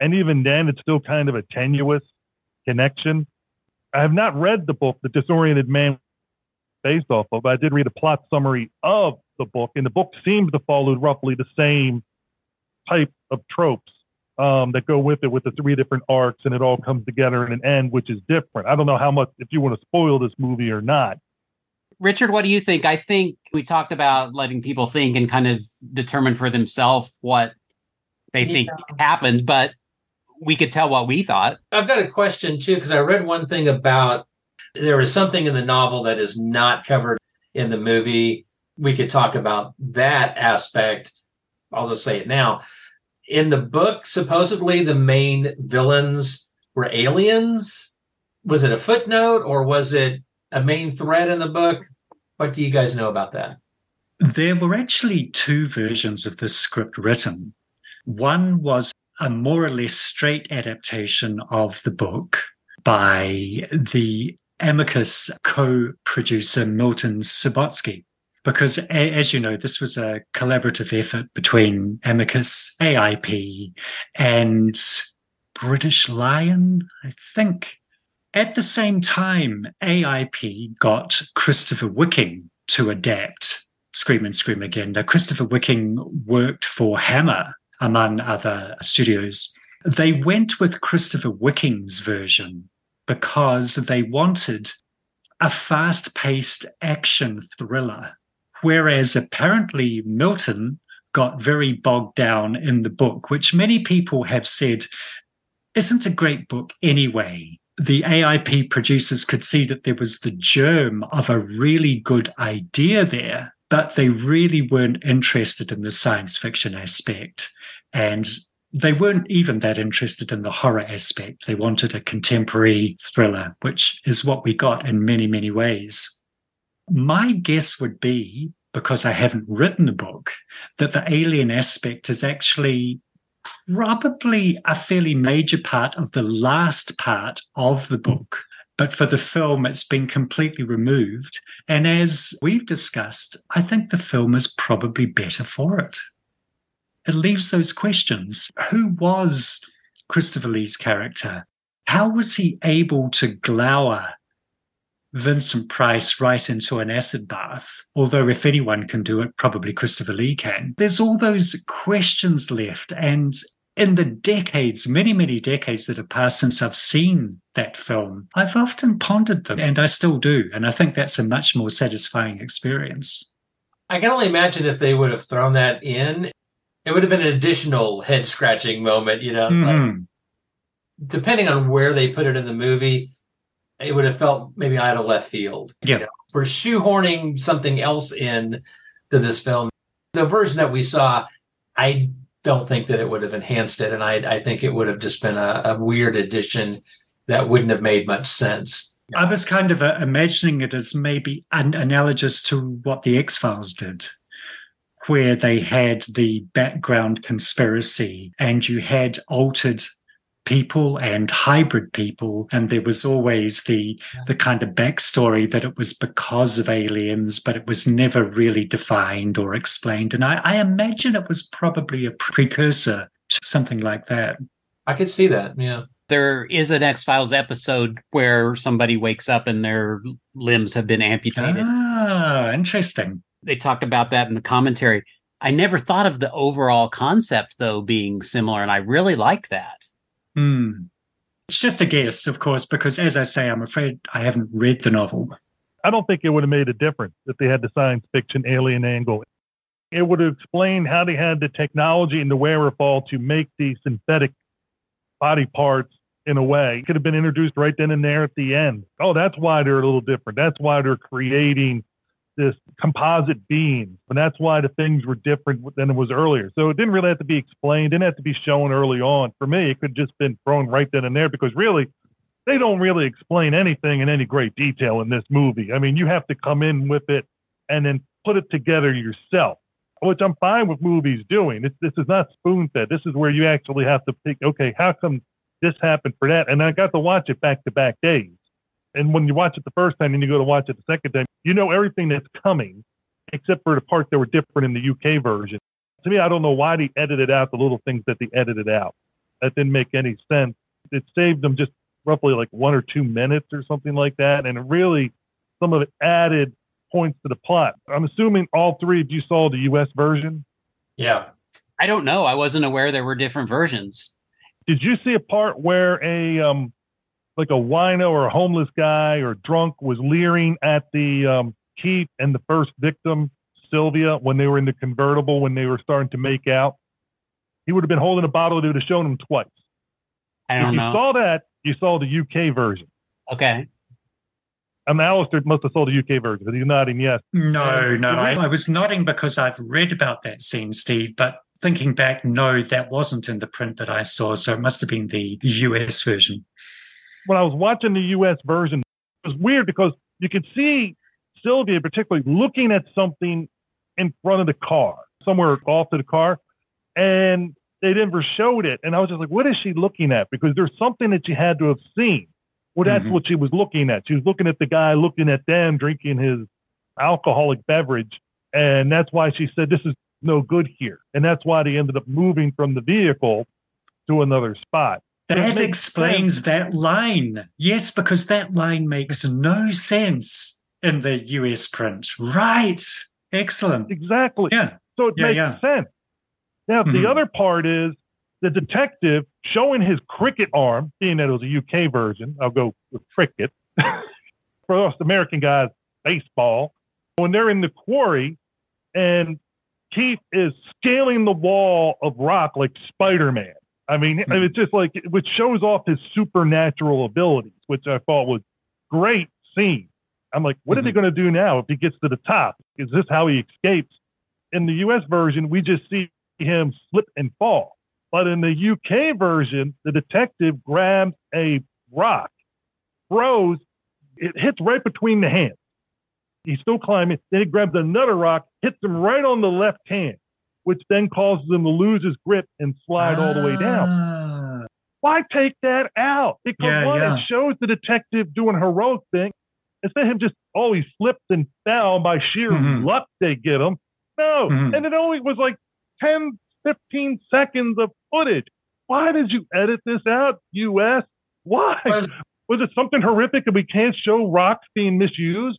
And even then, it's still kind of a tenuous connection. I have not read the book, The Disoriented Man, based off of, I did read a plot summary of the book, and the book seems to follow roughly the same type of tropes um, that go with it with the three different arcs and it all comes together in an end which is different. I don't know how much if you want to spoil this movie or not. Richard what do you think? I think we talked about letting people think and kind of determine for themselves what they think happened but we could tell what we thought. I've got a question too because i read one thing about there is something in the novel that is not covered in the movie we could talk about that aspect I'll just say it now. In the book, supposedly the main villains were aliens. was it a footnote or was it a main thread in the book? What do you guys know about that? There were actually two versions of this script written. One was a more or less straight adaptation of the book by the Amicus co producer Milton Subotsky. Because, as you know, this was a collaborative effort between Amicus, AIP, and British Lion, I think. At the same time, AIP got Christopher Wicking to adapt Scream and Scream Again. Now, Christopher Wicking worked for Hammer, among other studios. They went with Christopher Wicking's version because they wanted a fast paced action thriller. Whereas apparently Milton got very bogged down in the book, which many people have said isn't a great book anyway. The AIP producers could see that there was the germ of a really good idea there, but they really weren't interested in the science fiction aspect. And they weren't even that interested in the horror aspect. They wanted a contemporary thriller, which is what we got in many, many ways. My guess would be, because I haven't written the book, that the alien aspect is actually probably a fairly major part of the last part of the book. But for the film, it's been completely removed. And as we've discussed, I think the film is probably better for it it leaves those questions. Who was Christopher Lee's character? How was he able to glower Vincent Price right into an acid bath? Although, if anyone can do it, probably Christopher Lee can. There's all those questions left. And in the decades, many, many decades that have passed since I've seen that film, I've often pondered them, and I still do. And I think that's a much more satisfying experience. I can only imagine if they would have thrown that in it would have been an additional head scratching moment, you know. Mm-hmm. Like, depending on where they put it in the movie, it would have felt maybe out of left field. Yeah. You know? We're shoehorning something else in to this film. The version that we saw, I don't think that it would have enhanced it. And I, I think it would have just been a, a weird addition that wouldn't have made much sense. I was kind of uh, imagining it as maybe an- analogous to what the X Files did where they had the background conspiracy and you had altered people and hybrid people and there was always the the kind of backstory that it was because of aliens but it was never really defined or explained. And i, I imagine it was probably a precursor to something like that. I could see that yeah. There is an X Files episode where somebody wakes up and their limbs have been amputated. Ah, interesting they talked about that in the commentary. I never thought of the overall concept though being similar, and I really like that. Hmm. It's just a guess, of course, because as I say, I'm afraid I haven't read the novel. I don't think it would have made a difference if they had the science fiction alien angle. It would have explained how they had the technology and the wherewithal to make these synthetic body parts in a way. It could have been introduced right then and there at the end. Oh, that's why they're a little different. That's why they're creating this composite beams, and that's why the things were different than it was earlier. So it didn't really have to be explained, didn't have to be shown early on. For me, it could just been thrown right then and there because really, they don't really explain anything in any great detail in this movie. I mean, you have to come in with it and then put it together yourself, which I'm fine with movies doing. This is not spoon fed. This is where you actually have to think, okay, how come this happened for that? And I got to watch it back to back days. And when you watch it the first time and you go to watch it the second time, you know everything that's coming, except for the parts that were different in the UK version. To me, I don't know why they edited out the little things that they edited out. That didn't make any sense. It saved them just roughly like one or two minutes or something like that. And it really, some of it added points to the plot. I'm assuming all three of you saw the US version. Yeah. I don't know. I wasn't aware there were different versions. Did you see a part where a um, like a wino or a homeless guy or drunk was leering at the um, Keith and the first victim, Sylvia, when they were in the convertible, when they were starting to make out. He would have been holding a bottle of it, have shown him twice. I don't if you know. saw that, you saw the UK version. Okay. Um, Alistair must have saw the UK version, but he's nodding yes. No, no. I, I was nodding because I've read about that scene, Steve, but thinking back, no, that wasn't in the print that I saw. So it must have been the US version. When I was watching the US version, it was weird because you could see Sylvia particularly looking at something in front of the car, somewhere off to the car, and they never showed it. And I was just like, what is she looking at? Because there's something that she had to have seen. Well, that's Mhm. what she was looking at. She was looking at the guy looking at them drinking his alcoholic beverage. And that's why she said, this is no good here. And that's why they ended up moving from the vehicle to another spot. That explains sense. that line. Yes, because that line makes no sense in the US print. Right. Excellent. Exactly. Yeah. So it Yeah, makes yeah. sense. Now, the Mhm. other part is the detective showing his cricket arm, being that it was a UK version. I'll go with cricket. For us American guys, baseball. When they're in the quarry and Keith is scaling the wall of rock like Spider Man. I mean, Mhm. it's just like, which shows off his supernatural abilities, which I thought was great scene. I'm like, what are they going to do now if he gets to the top? Is this how he escapes? In the US version, we just see him slip and fall. But in the UK version, the detective grabs a rock, throws, it hits right between the hands. He's still climbing. Then he grabs another rock, hits him right on the left hand, which then causes him to lose his grip and slide all the way down. Ah. Why take that out? Because Yeah, one, yeah. it shows the detective doing a heroic thing. Instead of him just, oh, he slipped and fell by sheer Mhm. luck they get him. No. Mhm. And it only was like 10, 15 seconds of footage. Why did you edit this out, US? Why? Was- Was it something horrific and we can't show rocks being misused?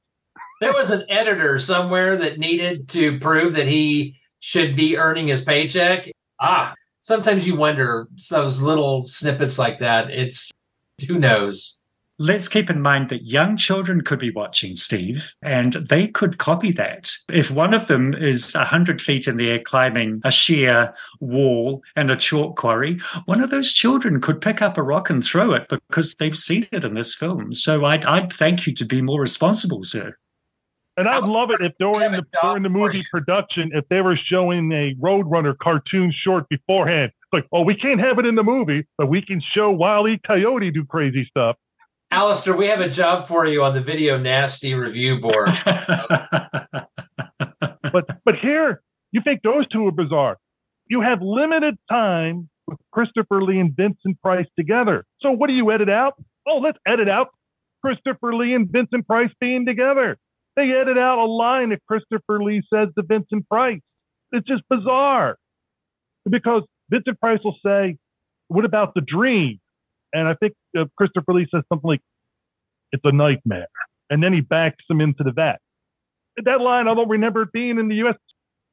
there was an editor somewhere that needed to prove that he should be earning his paycheck. Ah, sometimes you wonder those little snippets like that. It's who knows. Let's keep in mind that young children could be watching, Steve, and they could copy that. If one of them is 100 feet in the air climbing a sheer wall and a chalk quarry, one of those children could pick up a rock and throw it because they've seen it in this film. So I'd, I'd thank you to be more responsible, sir. And I'd love it if during the during the movie production, if they were showing a Roadrunner cartoon short beforehand. It's like, oh, we can't have it in the movie, but we can show Wile E. Coyote do crazy stuff. Alistair, we have a job for you on the Video Nasty review board. But but here, you think those two are bizarre. You have limited time with Christopher Lee and Vincent Price together. So what do you edit out? Oh, let's edit out Christopher Lee and Vincent Price being together. They edit out a line that Christopher Lee says to Vincent Price. It's just bizarre. Because Vincent Price will say, What about the dream? And I think uh, Christopher Lee says something like, It's a nightmare. And then he backs him into the vat. That line, I don't remember it being in the US.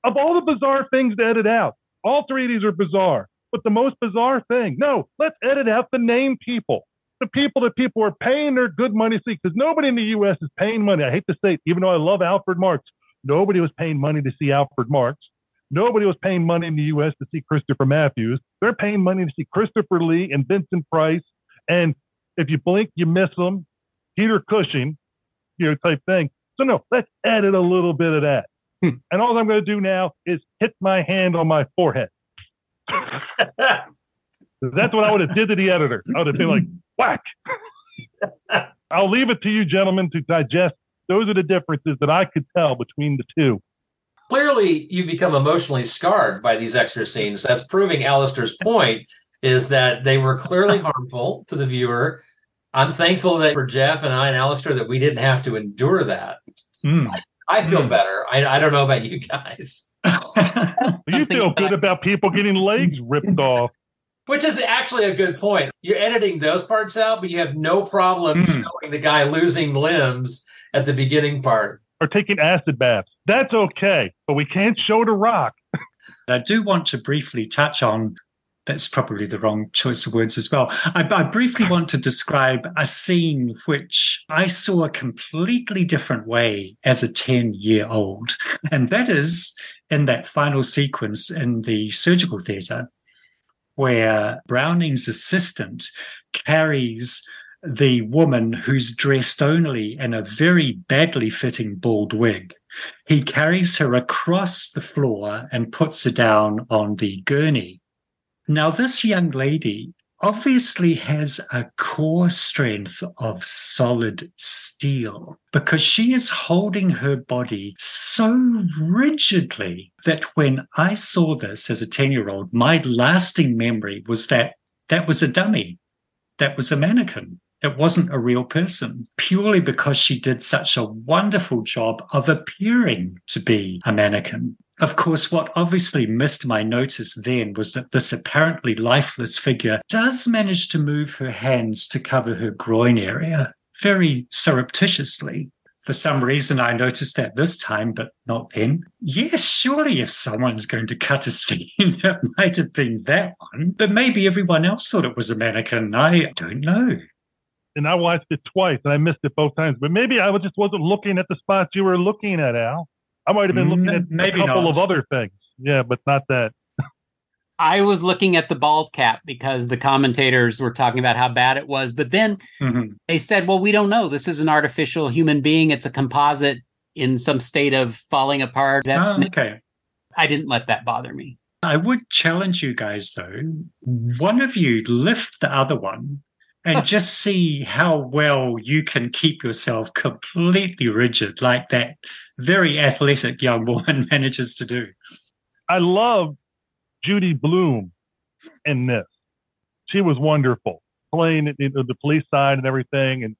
Of all the bizarre things to edit out, all three of these are bizarre. But the most bizarre thing, no, let's edit out the name people. The people that people are paying their good money to see, because nobody in the US is paying money. I hate to say it, even though I love Alfred Marks, nobody was paying money to see Alfred Marks. Nobody was paying money in the US to see Christopher Matthews. They're paying money to see Christopher Lee and Vincent Price. And if you blink, you miss them. Peter Cushing, you know, type thing. So no, let's edit a little bit of that. Hmm. And all I'm going to do now is hit my hand on my forehead. That's what I would have did to the editor. I would have been like, whack. I'll leave it to you, gentlemen, to digest. Those are the differences that I could tell between the two. Clearly, you become emotionally scarred by these extra scenes. That's proving Alistair's point is that they were clearly harmful to the viewer. I'm thankful that for Jeff and I and Alistair that we didn't have to endure that. Mm. I feel Hmm. better. I, I don't know about you guys. You feel good about people getting legs ripped off. Which is actually a good point. You're editing those parts out, but you have no problem Mhm. showing the guy losing limbs at the beginning part. or taking acid baths. That's okay, but we can't show the rock. I do want to briefly touch on that's probably the wrong choice of words as well. I, I briefly want to describe a scene which I saw a completely different way as a 10 year old. And that is in that final sequence in the surgical theatre where Browning's assistant carries the woman who's dressed only in a very badly fitting bald wig. He carries her across the floor and puts her down on the gurney. Now, this young lady obviously has a core strength of solid steel because she is holding her body so rigidly that when I saw this as a 10 year old, my lasting memory was that that was a dummy, that was a mannequin. It wasn't a real person, purely because she did such a wonderful job of appearing to be a mannequin. Of course, what obviously missed my notice then was that this apparently lifeless figure does manage to move her hands to cover her groin area very surreptitiously. For some reason, I noticed that this time, but not then. Yes, surely if someone's going to cut a scene, it might have been that one. But maybe everyone else thought it was a mannequin. I don't know and I watched it twice and I missed it both times. But maybe I just wasn't looking at the spots you were looking at, Al. I might have been looking at maybe a couple not. of other things. Yeah, but not that. I was looking at the bald cap because the commentators were talking about how bad it was. But then mm-hmm. they said, well, we don't know. This is an artificial human being. It's a composite in some state of falling apart. That's oh, okay. I didn't let that bother me. I would challenge you guys, though. One of you lift the other one and just see how well you can keep yourself completely rigid, like that very athletic young woman manages to do. I love Judi Bloom in this. She was wonderful playing the police side and everything. And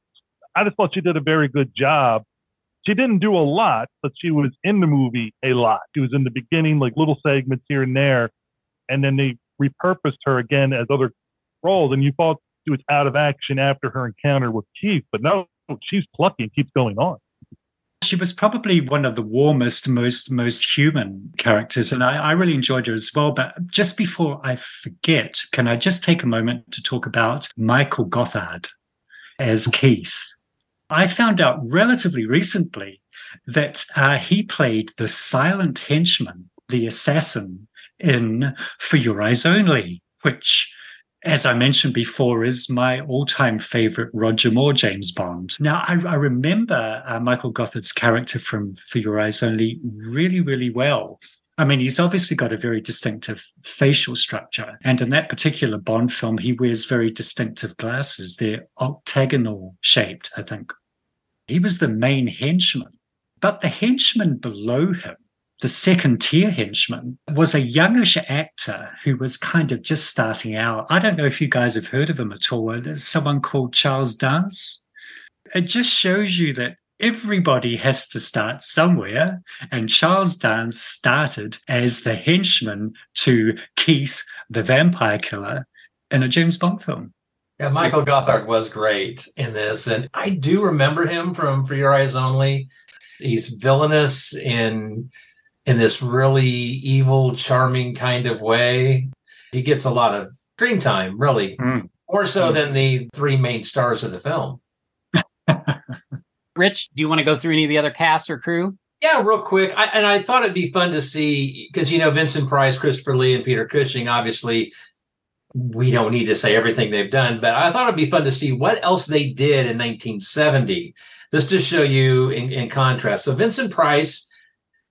I just thought she did a very good job. She didn't do a lot, but she was in the movie a lot. She was in the beginning, like little segments here and there. And then they repurposed her again as other roles. And you thought she was out of action after her encounter with Keith, but no, she's plucky and keeps going on. She was probably one of the warmest, most most human characters, and I, I, really enjoyed her as well. But just before I forget, can I just take a moment to talk about Michael Gothard as Keith? I found out relatively recently that uh, he played the silent henchman, the assassin in For Your Eyes Only, which as I mentioned before, is my all time favorite Roger Moore James Bond. Now, I, I remember uh, Michael Gothard's character from For Your Eyes Only really, really well. I mean, he's obviously got a very distinctive facial structure. And in that particular Bond film, he wears very distinctive glasses. They're octagonal shaped, I think. He was the main henchman. But the henchman below him the second tier henchman was a youngish actor who was kind of just starting out. I don't know if you guys have heard of him at all. There's someone called Charles Dance. It just shows you that everybody has to start somewhere. And Charles Dance started as the henchman to Keith, the vampire killer, in a James Bond film. Yeah, Michael Gothard was great in this. And I do remember him from For Your Eyes Only. He's villainous in in this really evil, charming kind of way. He gets a lot of screen time, really, mm. more so mm. than the three main stars of the film. Rich, do you want to go through any of the other cast or crew? Yeah, real quick. I, and I thought it'd be fun to see because, you know, Vincent Price, Christopher Lee, and Peter Cushing, obviously, we don't need to say everything they've done, but I thought it'd be fun to see what else they did in 1970, just to show you in, in contrast. So, Vincent Price,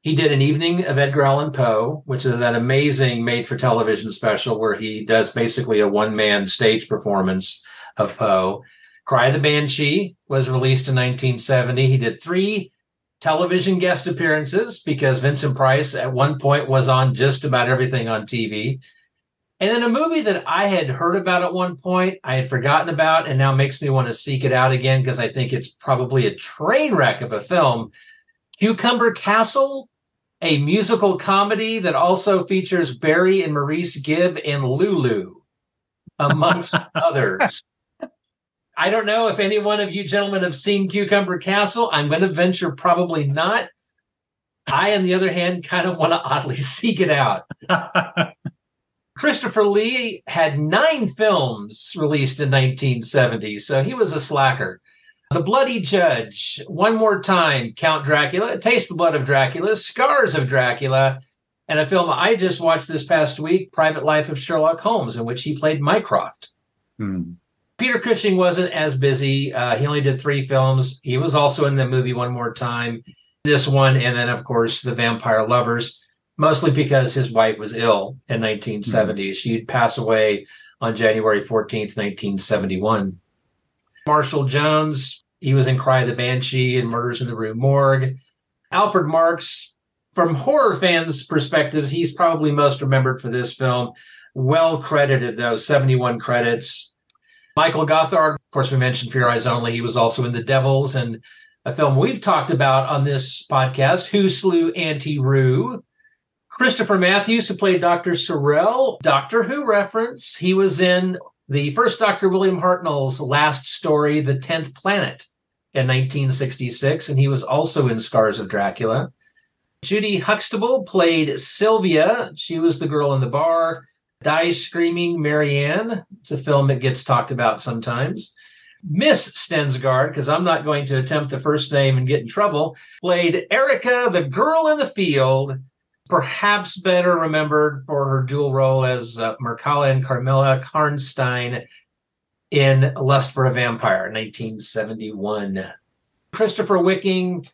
he did an evening of Edgar Allan Poe, which is that amazing made for television special where he does basically a one man stage performance of Poe. Cry the Banshee was released in 1970. He did three television guest appearances because Vincent Price at one point was on just about everything on TV. And then a movie that I had heard about at one point, I had forgotten about, and now makes me want to seek it out again because I think it's probably a train wreck of a film. Cucumber Castle a musical comedy that also features Barry and Maurice Gibb and Lulu, amongst others. I don't know if any one of you gentlemen have seen Cucumber Castle. I'm going to venture probably not. I, on the other hand, kind of want to oddly seek it out. Christopher Lee had nine films released in 1970, so he was a slacker. The Bloody Judge, One More Time, Count Dracula, Taste the Blood of Dracula, Scars of Dracula, and a film I just watched this past week, Private Life of Sherlock Holmes, in which he played Mycroft. Hmm. Peter Cushing wasn't as busy. Uh, he only did three films. He was also in the movie One More Time, this one, and then, of course, The Vampire Lovers, mostly because his wife was ill in 1970. Hmm. She'd pass away on January 14th, 1971. Marshall Jones, he was in Cry of the Banshee and Murders in the Rue Morgue. Alfred Marks, from horror fans' perspectives, he's probably most remembered for this film. Well credited, though, 71 credits. Michael Gothard, of course, we mentioned Fear Eyes Only. He was also in The Devils and a film we've talked about on this podcast, Who Slew Auntie Roo. Christopher Matthews, who played Dr. Sorrell, Doctor Who reference. He was in the first Dr. William Hartnell's last story, The Tenth Planet, in 1966, and he was also in Scars of Dracula. Judy Huxtable played Sylvia. She was the girl in the bar. Die Screaming Marianne. It's a film that gets talked about sometimes. Miss Stensgaard, because I'm not going to attempt the first name and get in trouble, played Erica, the girl in the field perhaps better remembered for her dual role as uh, and Carmilla Karnstein in Lust for a Vampire, 1971. Christopher Wicking,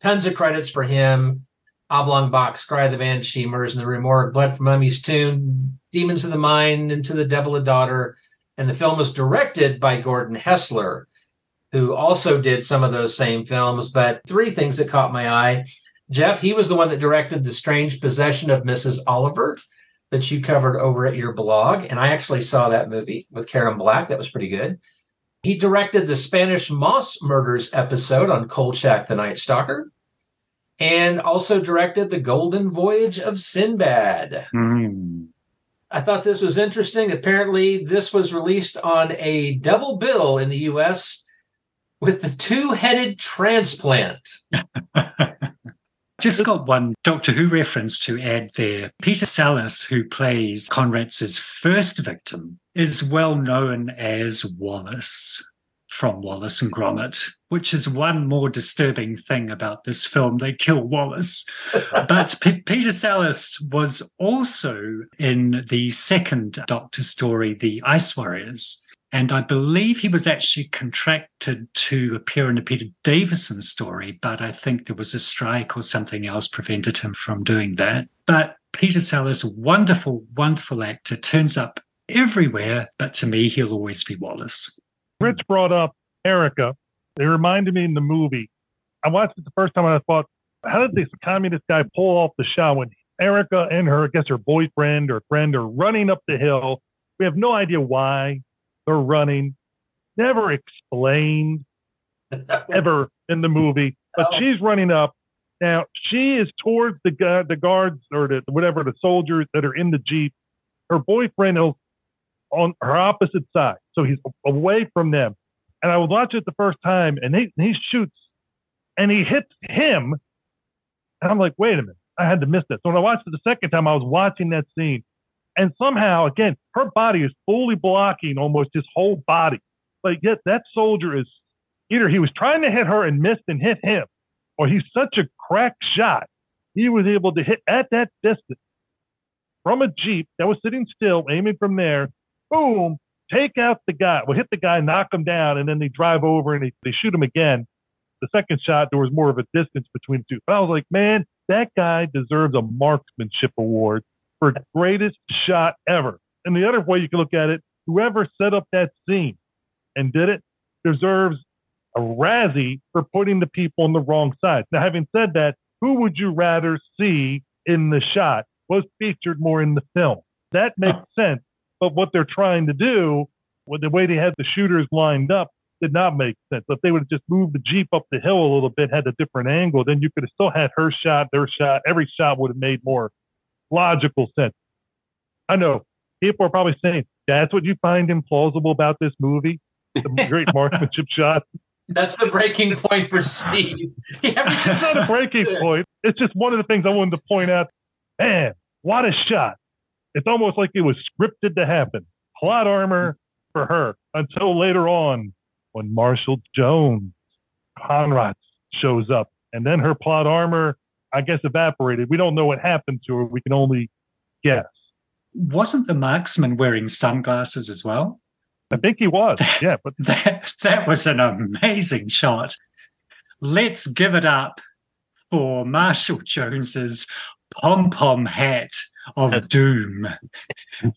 tons of credits for him. Oblong Box, Cry of the Banshee, Murders in the Rue Morgue, Blood from Mummy's Tomb, Demons of the Mind, Into the Devil a Daughter. And the film was directed by Gordon Hessler, who also did some of those same films. But three things that caught my eye Jeff, he was the one that directed The Strange Possession of Mrs. Oliver that you covered over at your blog. And I actually saw that movie with Karen Black. That was pretty good. He directed the Spanish Moss Murders episode on Kolchak the Night Stalker and also directed The Golden Voyage of Sinbad. Mm. I thought this was interesting. Apparently, this was released on a double bill in the US with the two headed transplant. Just got one Doctor Who reference to add there. Peter Sallis, who plays Conrad's first victim, is well known as Wallace from Wallace and Gromit, which is one more disturbing thing about this film. They kill Wallace. but P- Peter Sallis was also in the second Doctor story, The Ice Warriors. And I believe he was actually contracted to appear in a Peter Davison story, but I think there was a strike or something else prevented him from doing that. But Peter Sallis, wonderful, wonderful actor, turns up everywhere, but to me, he'll always be Wallace. Rich brought up Erica. They reminded me in the movie. I watched it the first time and I thought, how did this communist guy pull off the shot when Erica and her, I guess her boyfriend or friend are running up the hill? We have no idea why they're running. Never explained ever in the movie, but No. she's running up. Now she is towards the gu- the guards or the whatever the soldiers that are in the jeep. Her boyfriend is on her opposite side, so he's away from them. And I was watching it the first time, and he he shoots, and he hits him, and I'm like, wait a minute, I had to miss that. So when I watched it the second time, I was watching that scene, and somehow again her body is fully blocking almost his whole body. Like yet that soldier is either he was trying to hit her and missed and hit him or he's such a crack shot he was able to hit at that distance from a jeep that was sitting still aiming from there. Boom take out the guy well hit the guy knock him down and then they drive over and they, they shoot him again. The second shot there was more of a distance between the two. But i was like man that guy deserves a marksmanship award for greatest shot ever. And the other way you can look at it, whoever set up that scene and did it deserves a Razzie for putting the people on the wrong side. Now, having said that, who would you rather see in the shot was featured more in the film? That makes sense. But what they're trying to do, with the way they had the shooters lined up, did not make sense. If they would have just moved the Jeep up the hill a little bit, had a different angle, then you could have still had her shot, their shot. Every shot would have made more logical sense. I know people are probably saying that's what you find implausible about this movie, the great marksmanship shot. That's the breaking point for Steve. It's not a breaking point. It's just one of the things I wanted to point out. Man, what a shot! It's almost like it was scripted to happen. Plot armor for her until later on when Marshall Jones, Conrad shows up, and then her plot armor, I guess, evaporated. We don't know what happened to her. We can only guess. Wasn't the marksman wearing sunglasses as well? I think he was. Yeah, but That that was an amazing shot. Let's give it up for Marshall Jones's pom pom hat of doom.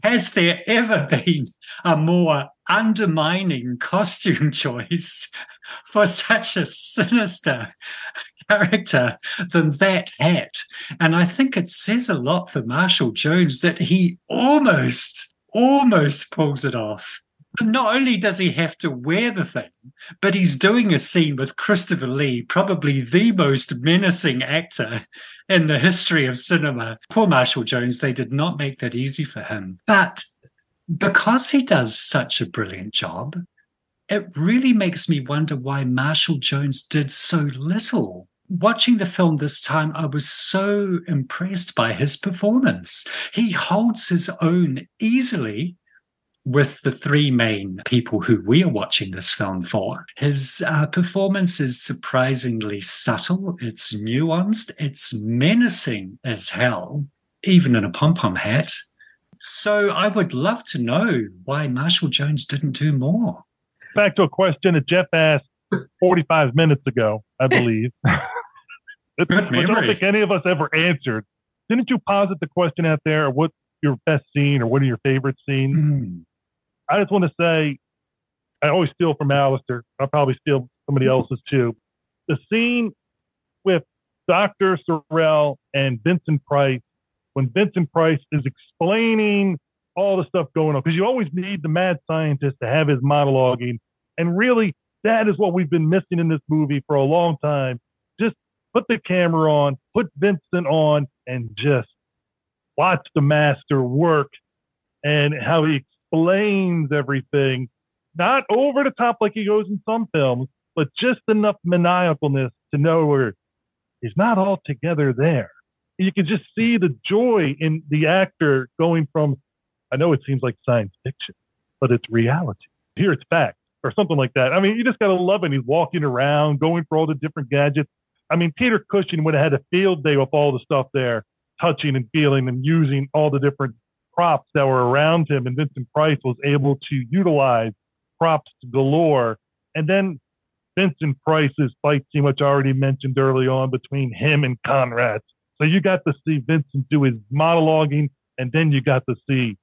Has there ever been a more undermining costume choice for such a sinister character than that hat? And I think it says a lot for Marshall Jones that he almost, almost pulls it off not only does he have to wear the thing, but he's doing a scene with Christopher Lee, probably the most menacing actor in the history of cinema. Poor Marshall Jones, they did not make that easy for him. But because he does such a brilliant job, it really makes me wonder why Marshall Jones did so little. Watching the film this time, I was so impressed by his performance. He holds his own easily with the three main people who we are watching this film for. His uh, performance is surprisingly subtle, it's nuanced, it's menacing as hell, even in a pom pom hat. So I would love to know why Marshall Jones didn't do more. Back to a question that Jeff asked 45 minutes ago, I believe. Good memory. I don't think any of us ever answered. Didn't you posit the question out there? What your best scene or what are your favorite scenes? Mm. I just want to say, I always steal from Alistair. I'll probably steal somebody else's too. The scene with Dr. Sorel and Vincent Price, when Vincent Price is explaining all the stuff going on, because you always need the mad scientist to have his monologuing. And really, that is what we've been missing in this movie for a long time. Just put the camera on, put Vincent on, and just watch the master work and how he explains everything, not over the top like he goes in some films, but just enough maniacalness to know where he's not altogether there. You can just see the joy in the actor going from, I know it seems like science fiction, but it's reality. Here it's fact or something like that. I mean, you just got to love it. He's walking around, going for all the different gadgets. I mean, Peter Cushing would have had a field day with all the stuff there, touching and feeling and using all the different props that were around him, and Vincent Price was able to utilize props galore. And then Vincent Price's fight scene, which I already mentioned early on between him and Conrad. So you got to see Vincent do his monologuing, and then you got to see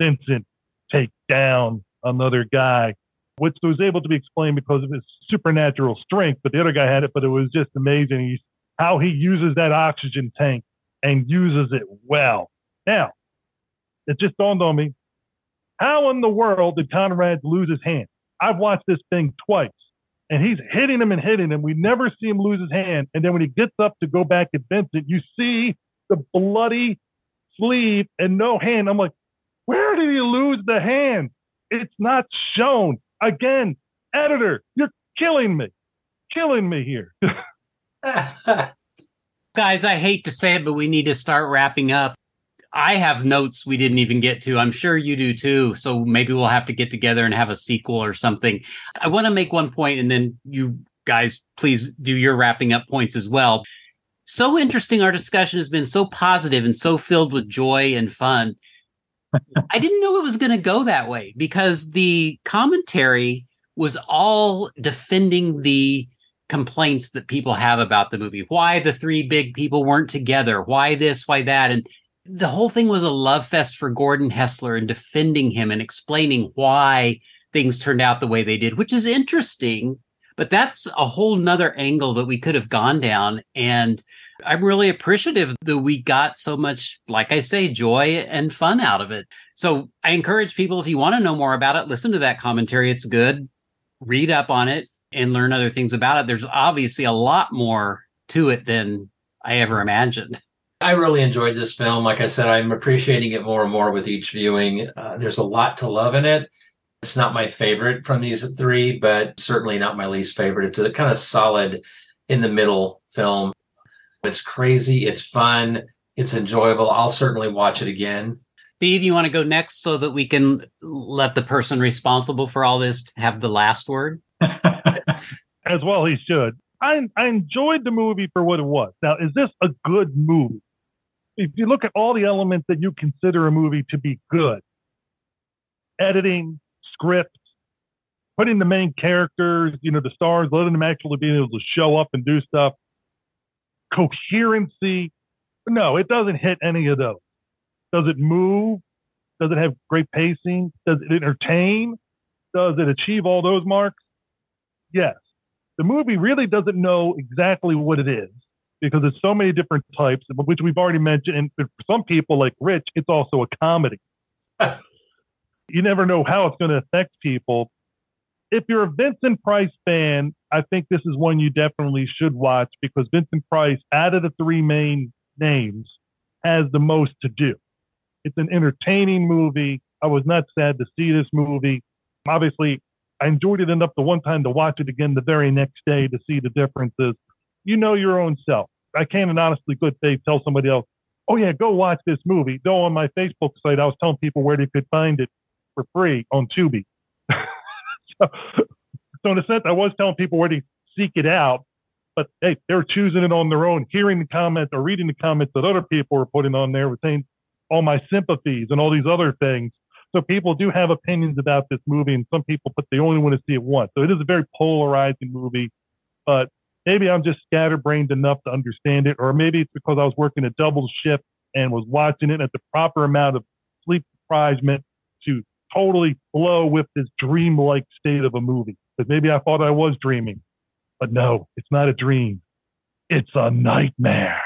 Vincent take down another guy, which was able to be explained because of his supernatural strength. But the other guy had it, but it was just amazing. He's, how he uses that oxygen tank and uses it well. Now, it just dawned on me how in the world did Conrad lose his hand? I've watched this thing twice and he's hitting him and hitting him. We never see him lose his hand. And then when he gets up to go back at Vincent, you see the bloody sleeve and no hand. I'm like, where did he lose the hand? It's not shown. Again, editor, you're killing me, killing me here. Guys, I hate to say it, but we need to start wrapping up. I have notes we didn't even get to. I'm sure you do too. So maybe we'll have to get together and have a sequel or something. I want to make one point and then you guys please do your wrapping up points as well. So interesting. Our discussion has been so positive and so filled with joy and fun. I didn't know it was going to go that way because the commentary was all defending the complaints that people have about the movie. Why the three big people weren't together, why this, why that. And the whole thing was a love fest for Gordon Hessler and defending him and explaining why things turned out the way they did, which is interesting. But that's a whole nother angle that we could have gone down. And I'm really appreciative that we got so much, like I say, joy and fun out of it. So I encourage people, if you want to know more about it, listen to that commentary. It's good. Read up on it and learn other things about it. There's obviously a lot more to it than I ever imagined. I really enjoyed this film. Like I said, I'm appreciating it more and more with each viewing. Uh, there's a lot to love in it. It's not my favorite from these three, but certainly not my least favorite. It's a kind of solid in the middle film. It's crazy. It's fun. It's enjoyable. I'll certainly watch it again. Steve, you want to go next so that we can let the person responsible for all this have the last word? As well, he should. I, I enjoyed the movie for what it was. Now, is this a good movie? if you look at all the elements that you consider a movie to be good editing, script, putting the main characters, you know, the stars, letting them actually be able to show up and do stuff, coherency. No, it doesn't hit any of those. Does it move? Does it have great pacing? Does it entertain? Does it achieve all those marks? Yes. The movie really doesn't know exactly what it is because there's so many different types, which we've already mentioned. And for some people like Rich, it's also a comedy. you never know how it's going to affect people. If you're a Vincent Price fan, I think this is one you definitely should watch because Vincent Price, out of the three main names, has the most to do. It's an entertaining movie. I was not sad to see this movie. Obviously, I enjoyed it enough the one time to watch it again the very next day to see the differences. You know your own self. I can't in honestly good faith tell somebody else, oh yeah, go watch this movie. Though on my Facebook site, I was telling people where they could find it for free on Tubi. so, so in a sense, I was telling people where to seek it out, but hey, they're choosing it on their own, hearing the comments or reading the comments that other people were putting on there saying all my sympathies and all these other things. So people do have opinions about this movie, and some people, but they only want to see it once. So it is a very polarizing movie, but maybe I'm just scatterbrained enough to understand it, or maybe it's because I was working a double shift and was watching it at the proper amount of sleep deprivation to totally flow with this dreamlike state of a movie. Because maybe I thought I was dreaming, but no, it's not a dream. It's a nightmare.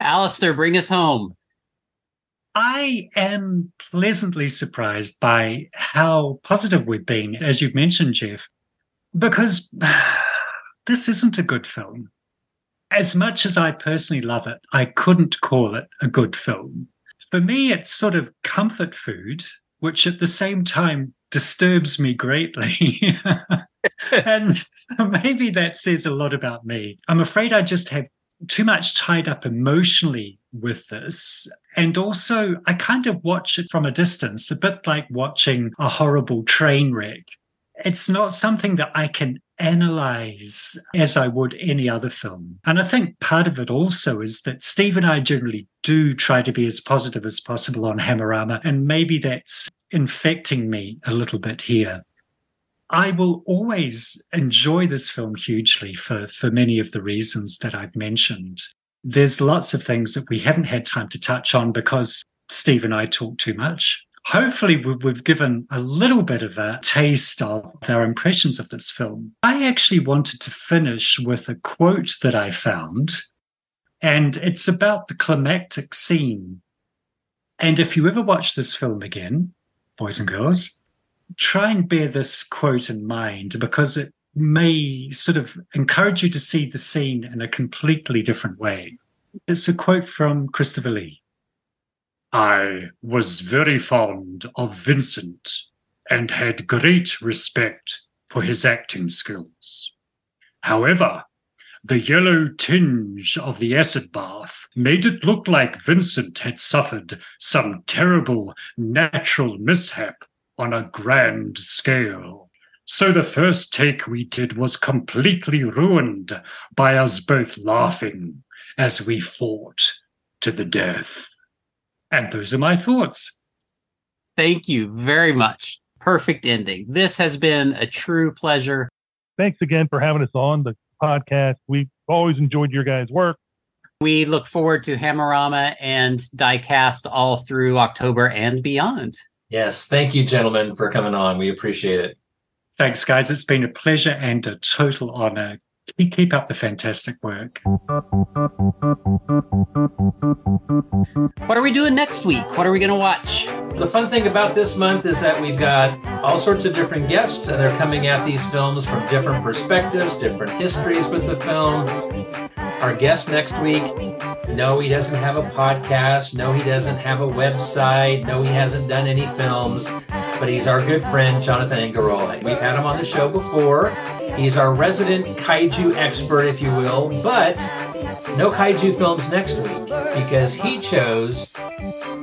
Alistair, bring us home. I am pleasantly surprised by how positive we've been, as you've mentioned, Jeff, because this isn't a good film. As much as I personally love it, I couldn't call it a good film. For me, it's sort of comfort food, which at the same time disturbs me greatly. and maybe that says a lot about me. I'm afraid I just have too much tied up emotionally with this. And also, I kind of watch it from a distance, a bit like watching a horrible train wreck. It's not something that I can analyze as I would any other film. And I think part of it also is that Steve and I generally do try to be as positive as possible on Hammerama, and maybe that's infecting me a little bit here. I will always enjoy this film hugely for, for many of the reasons that I've mentioned. There's lots of things that we haven't had time to touch on because Steve and I talk too much. Hopefully, we've given a little bit of a taste of our impressions of this film. I actually wanted to finish with a quote that I found, and it's about the climactic scene. And if you ever watch this film again, boys and girls, try and bear this quote in mind because it may sort of encourage you to see the scene in a completely different way. It's a quote from Christopher Lee. I was very fond of Vincent and had great respect for his acting skills. However, the yellow tinge of the acid bath made it look like Vincent had suffered some terrible natural mishap on a grand scale. So the first take we did was completely ruined by us both laughing as we fought to the death. And those are my thoughts. Thank you very much. Perfect ending. This has been a true pleasure. Thanks again for having us on the podcast. We've always enjoyed your guys' work. We look forward to Hammerama and Diecast all through October and beyond. Yes. Thank you, gentlemen, for coming on. We appreciate it. Thanks, guys. It's been a pleasure and a total honor. Keep up the fantastic work. What are we doing next week? What are we going to watch? The fun thing about this month is that we've got all sorts of different guests, and they're coming at these films from different perspectives, different histories with the film. Our guest next week no, he doesn't have a podcast. No, he doesn't have a website. No, he hasn't done any films. But he's our good friend, Jonathan Angarola. We've had him on the show before. He's our resident kaiju expert, if you will. But no kaiju films next week because he chose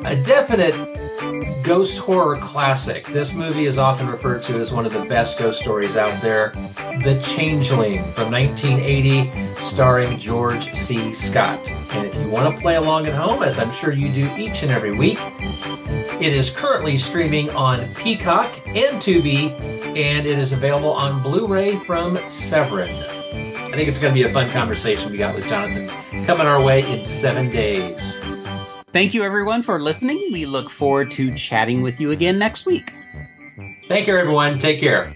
a definite ghost horror classic. This movie is often referred to as one of the best ghost stories out there The Changeling from 1980, starring George C. Scott. And if you want to play along at home, as I'm sure you do each and every week, it is currently streaming on Peacock and Tubi, and it is available on Blu ray from Severin. I think it's going to be a fun conversation we got with Jonathan coming our way in seven days. Thank you, everyone, for listening. We look forward to chatting with you again next week. Thank you, everyone. Take care.